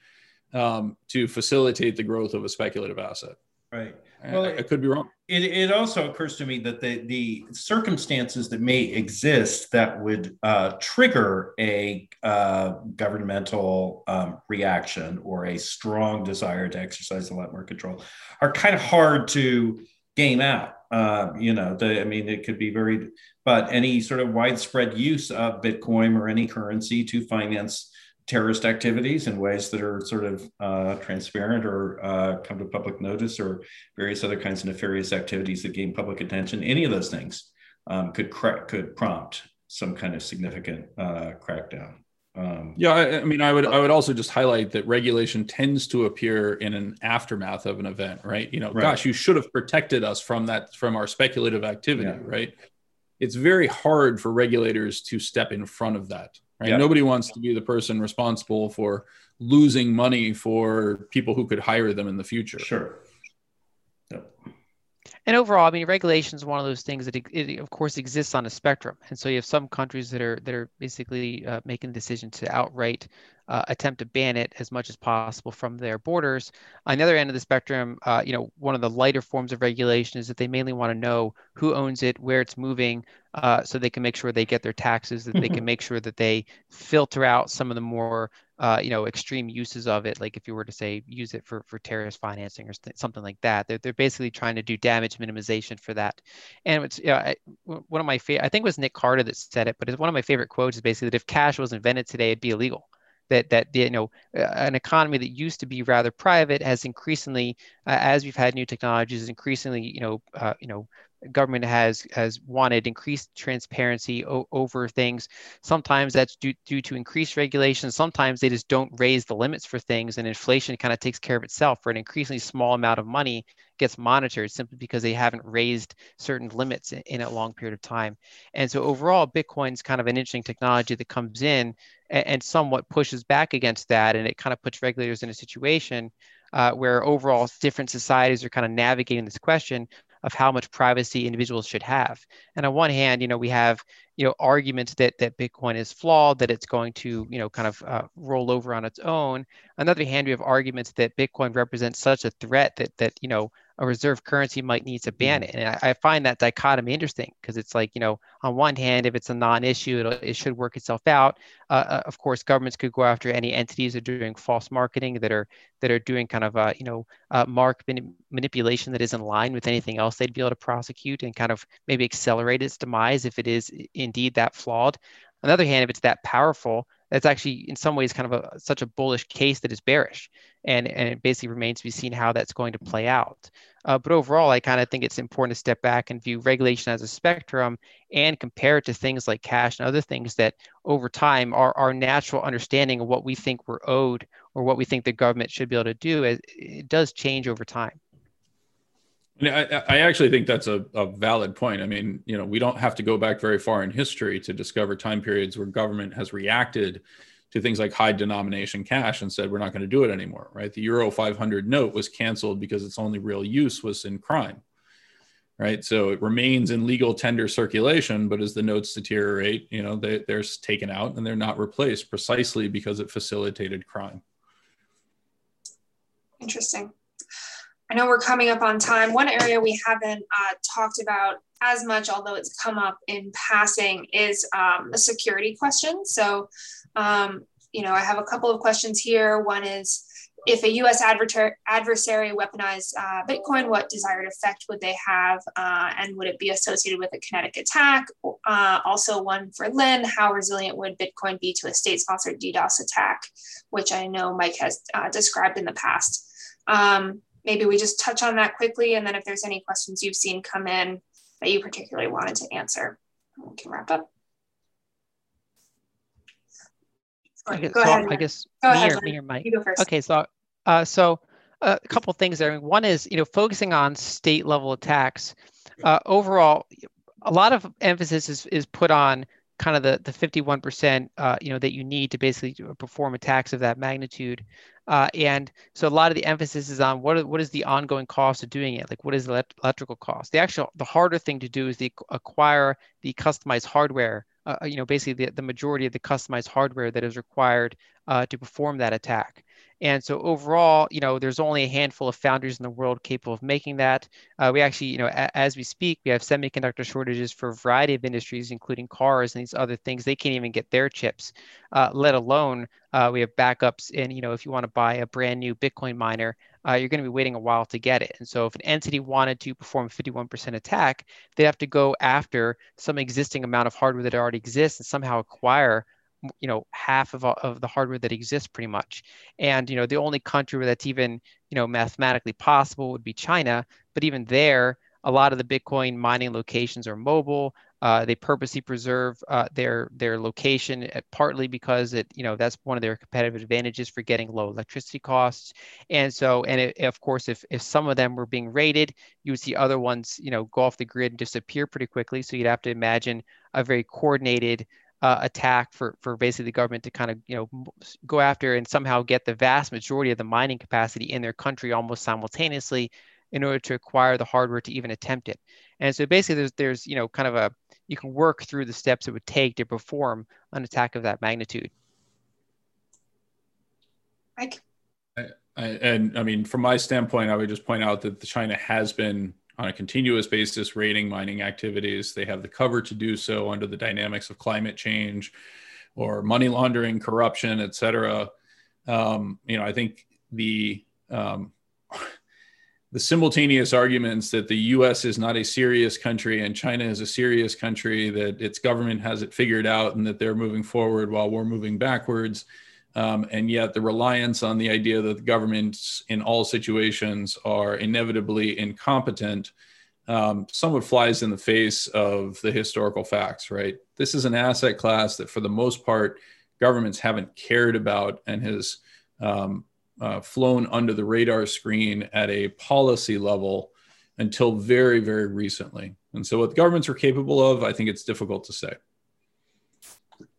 um, to facilitate the growth of a speculative asset. Right. Well, I, I could be wrong. It, it also occurs to me that the, the circumstances that may exist that would uh, trigger a uh, governmental um, reaction or a strong desire to exercise a lot more control are kind of hard to game out. Uh, you know, the, I mean, it could be very, but any sort of widespread use of Bitcoin or any currency to finance terrorist activities in ways that are sort of uh, transparent or uh, come to public notice or various other kinds of nefarious activities that gain public attention, any of those things um, could cra- could prompt some kind of significant uh, crackdown. Um, yeah, I, I, mean, I would I would also just highlight that regulation tends to appear in an aftermath of an event, right? You know, right. gosh, you should have protected us from that from our speculative activity, yeah. right? It's very hard for regulators to step in front of that right? Yep. Nobody wants to be the person responsible for losing money for people who could hire them in the future. Sure. Yep. And overall, I mean, regulation is one of those things that, it, it, of course, exists on a spectrum. And so you have some countries that are that are basically uh, making the decision to outright uh, attempt to ban it as much as possible from their borders. On the other end of the spectrum, uh, you know, one of the lighter forms of regulation is that they mainly want to know who owns it, where it's moving, uh, so they can make sure they get their taxes, that they can make sure that they filter out some of the more uh, you know, extreme uses of it, like if you were to say use it for, for terrorist financing or st- something like that, they're, they're basically trying to do damage minimization for that. And it's, you know, I, one of my favorite, I think it was Nick Carter that said it, but it's one of my favorite quotes is basically that if cash was invented today, it'd be illegal that that you know an economy that used to be rather private has increasingly uh, as we've had new technologies is increasingly you know uh, you know government has has wanted increased transparency o- over things. Sometimes that's due, due to increased regulation. Sometimes they just don't raise the limits for things, and inflation kind of takes care of itself. For an increasingly small amount of money gets monitored simply because they haven't raised certain limits in, in a long period of time. And so overall, Bitcoin's kind of an interesting technology that comes in and, and somewhat pushes back against that, and it kind of puts regulators in a situation uh, where overall different societies are kind of navigating this question of how much privacy individuals should have. And on one hand, you know, we have you know arguments that that Bitcoin is flawed, that it's going to you know kind of uh, roll over on its own. On the other hand, we have arguments that Bitcoin represents such a threat that that you know a reserve currency might need to ban mm-hmm. it. And I, I find that dichotomy interesting because it's like, you know, on one hand, if it's a non-issue, it should work itself out. Uh, uh, of course, governments could go after any entities that are doing false marketing that are that are doing kind of, uh, you know, uh, mark manipulation that is in line with anything else they'd be able to prosecute and kind of maybe accelerate its demise if it is indeed that flawed. On the other hand, if it's that powerful, that's actually in some ways kind of a, such a bullish case that is bearish. And, and it basically remains to be seen how that's going to play out. Uh, but overall i kind of think it's important to step back and view regulation as a spectrum and compare it to things like cash and other things that over time our, our natural understanding of what we think we're owed or what we think the government should be able to do, it does change over time. I, I actually think that's a, a valid point. I mean, you know, we don't have to go back very far in history to discover time periods where government has reacted to things like high denomination cash and said we're not going to do it anymore right? The euro 500 note was canceled because its only real use was in crime right? So it remains in legal tender circulation but as the notes deteriorate you know they, they're taken out and they're not replaced precisely because it facilitated crime. Interesting I know we're coming up on time. One area we haven't uh, talked about as much, although it's come up in passing, is um, the security question. So, um, you know, I have a couple of questions here. One is if a US adver- adversary weaponized uh, Bitcoin, what desired effect would they have? Uh, and would it be associated with a kinetic attack? Uh, also, one for Lyn how resilient would Bitcoin be to a state sponsored DDoS attack, which I know Mike has uh, described in the past? Um, maybe we just touch on that quickly. And then if there's any questions you've seen come in that you particularly wanted to answer, we can wrap up. Okay, go so ahead. I guess go me, ahead, or, me or Mike. You go first. Okay, so uh, so uh, a couple things there. One is you know focusing on state level attacks. Uh, overall, a lot of emphasis is, is put on kind of the the 51% uh, you know that you need to basically perform attacks of that magnitude uh, and so a lot of the emphasis is on what, what is the ongoing cost of doing it? Like what is the electrical cost? The actual, the harder thing to do is the acquire the customized hardware, uh, you know, basically the, the majority of the customized hardware that is required uh, to perform that attack. And so overall, you know, there's only a handful of foundries in the world capable of making that. Uh, we actually, you know, a- as we speak, we have semiconductor shortages for a variety of industries, including cars and these other things. They can't even get their chips, uh, let alone uh, we have backups. And, you know, if you want to buy a brand new Bitcoin miner, uh, you're going to be waiting a while to get it. And so if an entity wanted to perform a 51% attack, they'd have to go after some existing amount of hardware that already exists and somehow acquire you know half of, of the hardware that exists pretty much. And you know the only country where that's even you know mathematically possible would be china. But even there a lot of the bitcoin mining locations are mobile. Uh, they purposely preserve uh, their their location uh, partly because it you know that's one of their competitive advantages for getting low electricity costs. And so and it, of course if if some of them were being raided you would see other ones you know go off the grid and disappear pretty quickly. So you'd have to imagine a very coordinated uh, attack for for basically the government to kind of you know go after and somehow get the vast majority of the mining capacity in their country almost simultaneously in order to acquire the hardware to even attempt it. And so basically there's there's you know kind of a you can work through the steps it would take to perform an attack of that magnitude. Mike. I, I, and I mean, from my standpoint, I would just point out that China has been on a continuous basis rating mining activities. They have the cover to do so under the dynamics of climate change or money laundering, corruption, et cetera. Um, you know, I think the um, the simultaneous arguments that the U.S. is not a serious country and China is a serious country, that its government has it figured out, and that they're moving forward while we're moving backwards. Um, and yet, the reliance on the idea that the governments in all situations are inevitably incompetent um, somewhat flies in the face of the historical facts, right? This is an asset class that, for the most part, governments haven't cared about and has um, uh, flown under the radar screen at a policy level until very, very recently. And so, what governments are capable of, I think it's difficult to say.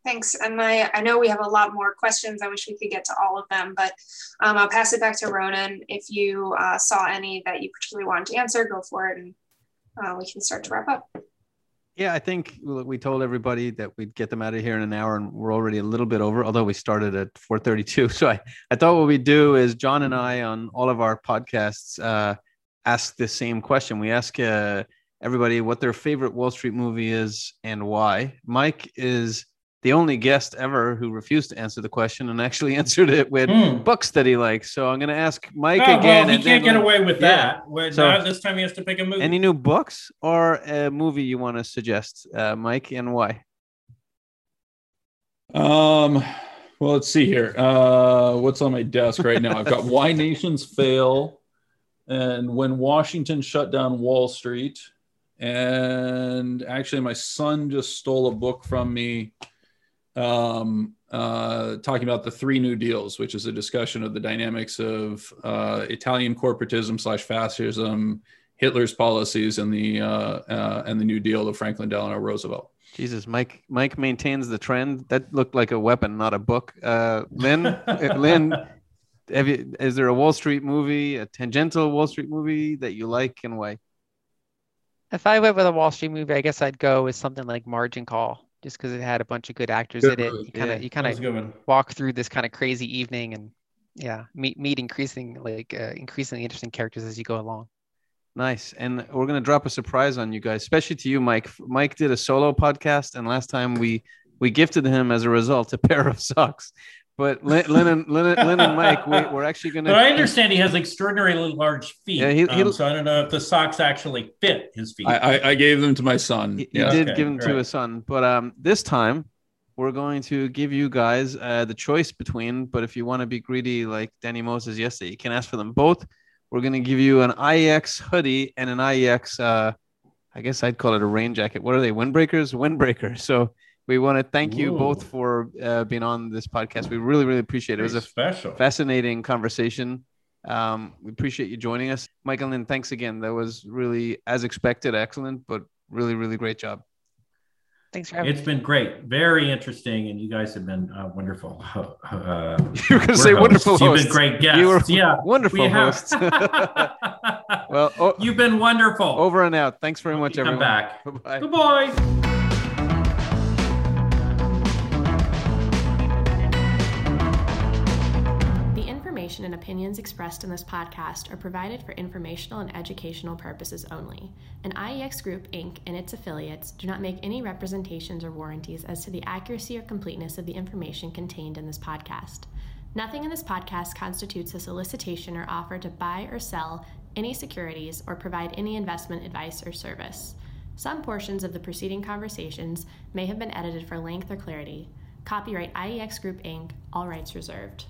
Thanks. And I, I know we have a lot more questions. I wish we could get to all of them, but um, I'll pass it back to Ronan. If you uh, saw any that you particularly wanted to answer, go for it, and uh, we can start to wrap up. Yeah, I think we told everybody that we'd get them out of here in an hour, and we're already a little bit over. Although we started at 4:32, so I, I thought what we'd do is John and I on all of our podcasts uh, ask the same question. We ask uh, everybody what their favorite Wall Street movie is and why. Mike is the only guest ever who refused to answer the question and actually answered it with mm. books that he likes. So I'm going to ask Mike oh, again. Well, he can't get away with yeah. that. so, this time he has to pick a movie. Any new books or a movie you want to suggest, uh, Mike, and why? Um. Well, let's see here. Uh, what's on my desk right now? I've got Why Nations Fail, and When Washington Shut Down Wall Street, and actually, my son just stole a book from me um, uh, talking about the three new deals, which is a discussion of the dynamics of uh, Italian corporatism slash fascism, Hitler's policies, and the uh, uh, and the New Deal of Franklin Delano Roosevelt. Jesus, Mike. Mike maintains the trend. That looked like a weapon, not a book. Uh, Lyn, uh, Lyn, have you, is there a Wall Street movie, a tangential Wall Street movie that you like and why? If I went with a Wall Street movie, I guess I'd go with something like Margin Call, just because it had a bunch of good actors Good in it. You kind of Yeah, you kind of good walk through this kind of crazy evening and yeah, meet meet increasing like uh, increasingly interesting characters as you go along. Nice. And we're going to drop a surprise on you guys, especially to you, Mike. Mike did a solo podcast, and last time we we gifted him as a result a pair of socks. But Lyn, Lyn, and, Lyn, Lyn and Mike, we, we're actually going to. But I understand he has extraordinarily large feet. Yeah, he- um, he'll- so I don't know if the socks actually fit his feet. I, I, I gave them to my son. He, he did Okay, give them to his son, but um, this time we're going to give you guys uh, the choice between. But if you want to be greedy like Danny Moses yesterday, you can ask for them both. We're going to give you an IEX hoodie and an IEX. Uh, I guess I'd call it a rain jacket. What are they? Windbreakers. Windbreakers. So we want to thank you both for uh, being on this podcast. We really, really appreciate it. It was a special. fascinating conversation. Um, we appreciate you joining us, Michael. Lyn, thanks again. That was really, as expected, excellent, but really, really great job. Thanks for having It's me. been great, very interesting, and you guys have been uh, wonderful. ho- ho- Uh, You were going to say we're wonderful hosts. You've hosts. been great guests. You were yeah, wonderful we hosts. well, o- You've been wonderful. over and out. Thanks very much, Come everyone. back. Bye-bye. Goodbye. Opinions expressed in this podcast are provided for informational and educational purposes only, and IEX Group Inc. and its affiliates do not make any representations or warranties as to the accuracy or completeness of the information contained in this podcast. Nothing in this podcast constitutes a solicitation or offer to buy or sell any securities or provide any investment advice or service. Some portions of the preceding conversations may have been edited for length or clarity. Copyright IEX Group Inc., all rights reserved.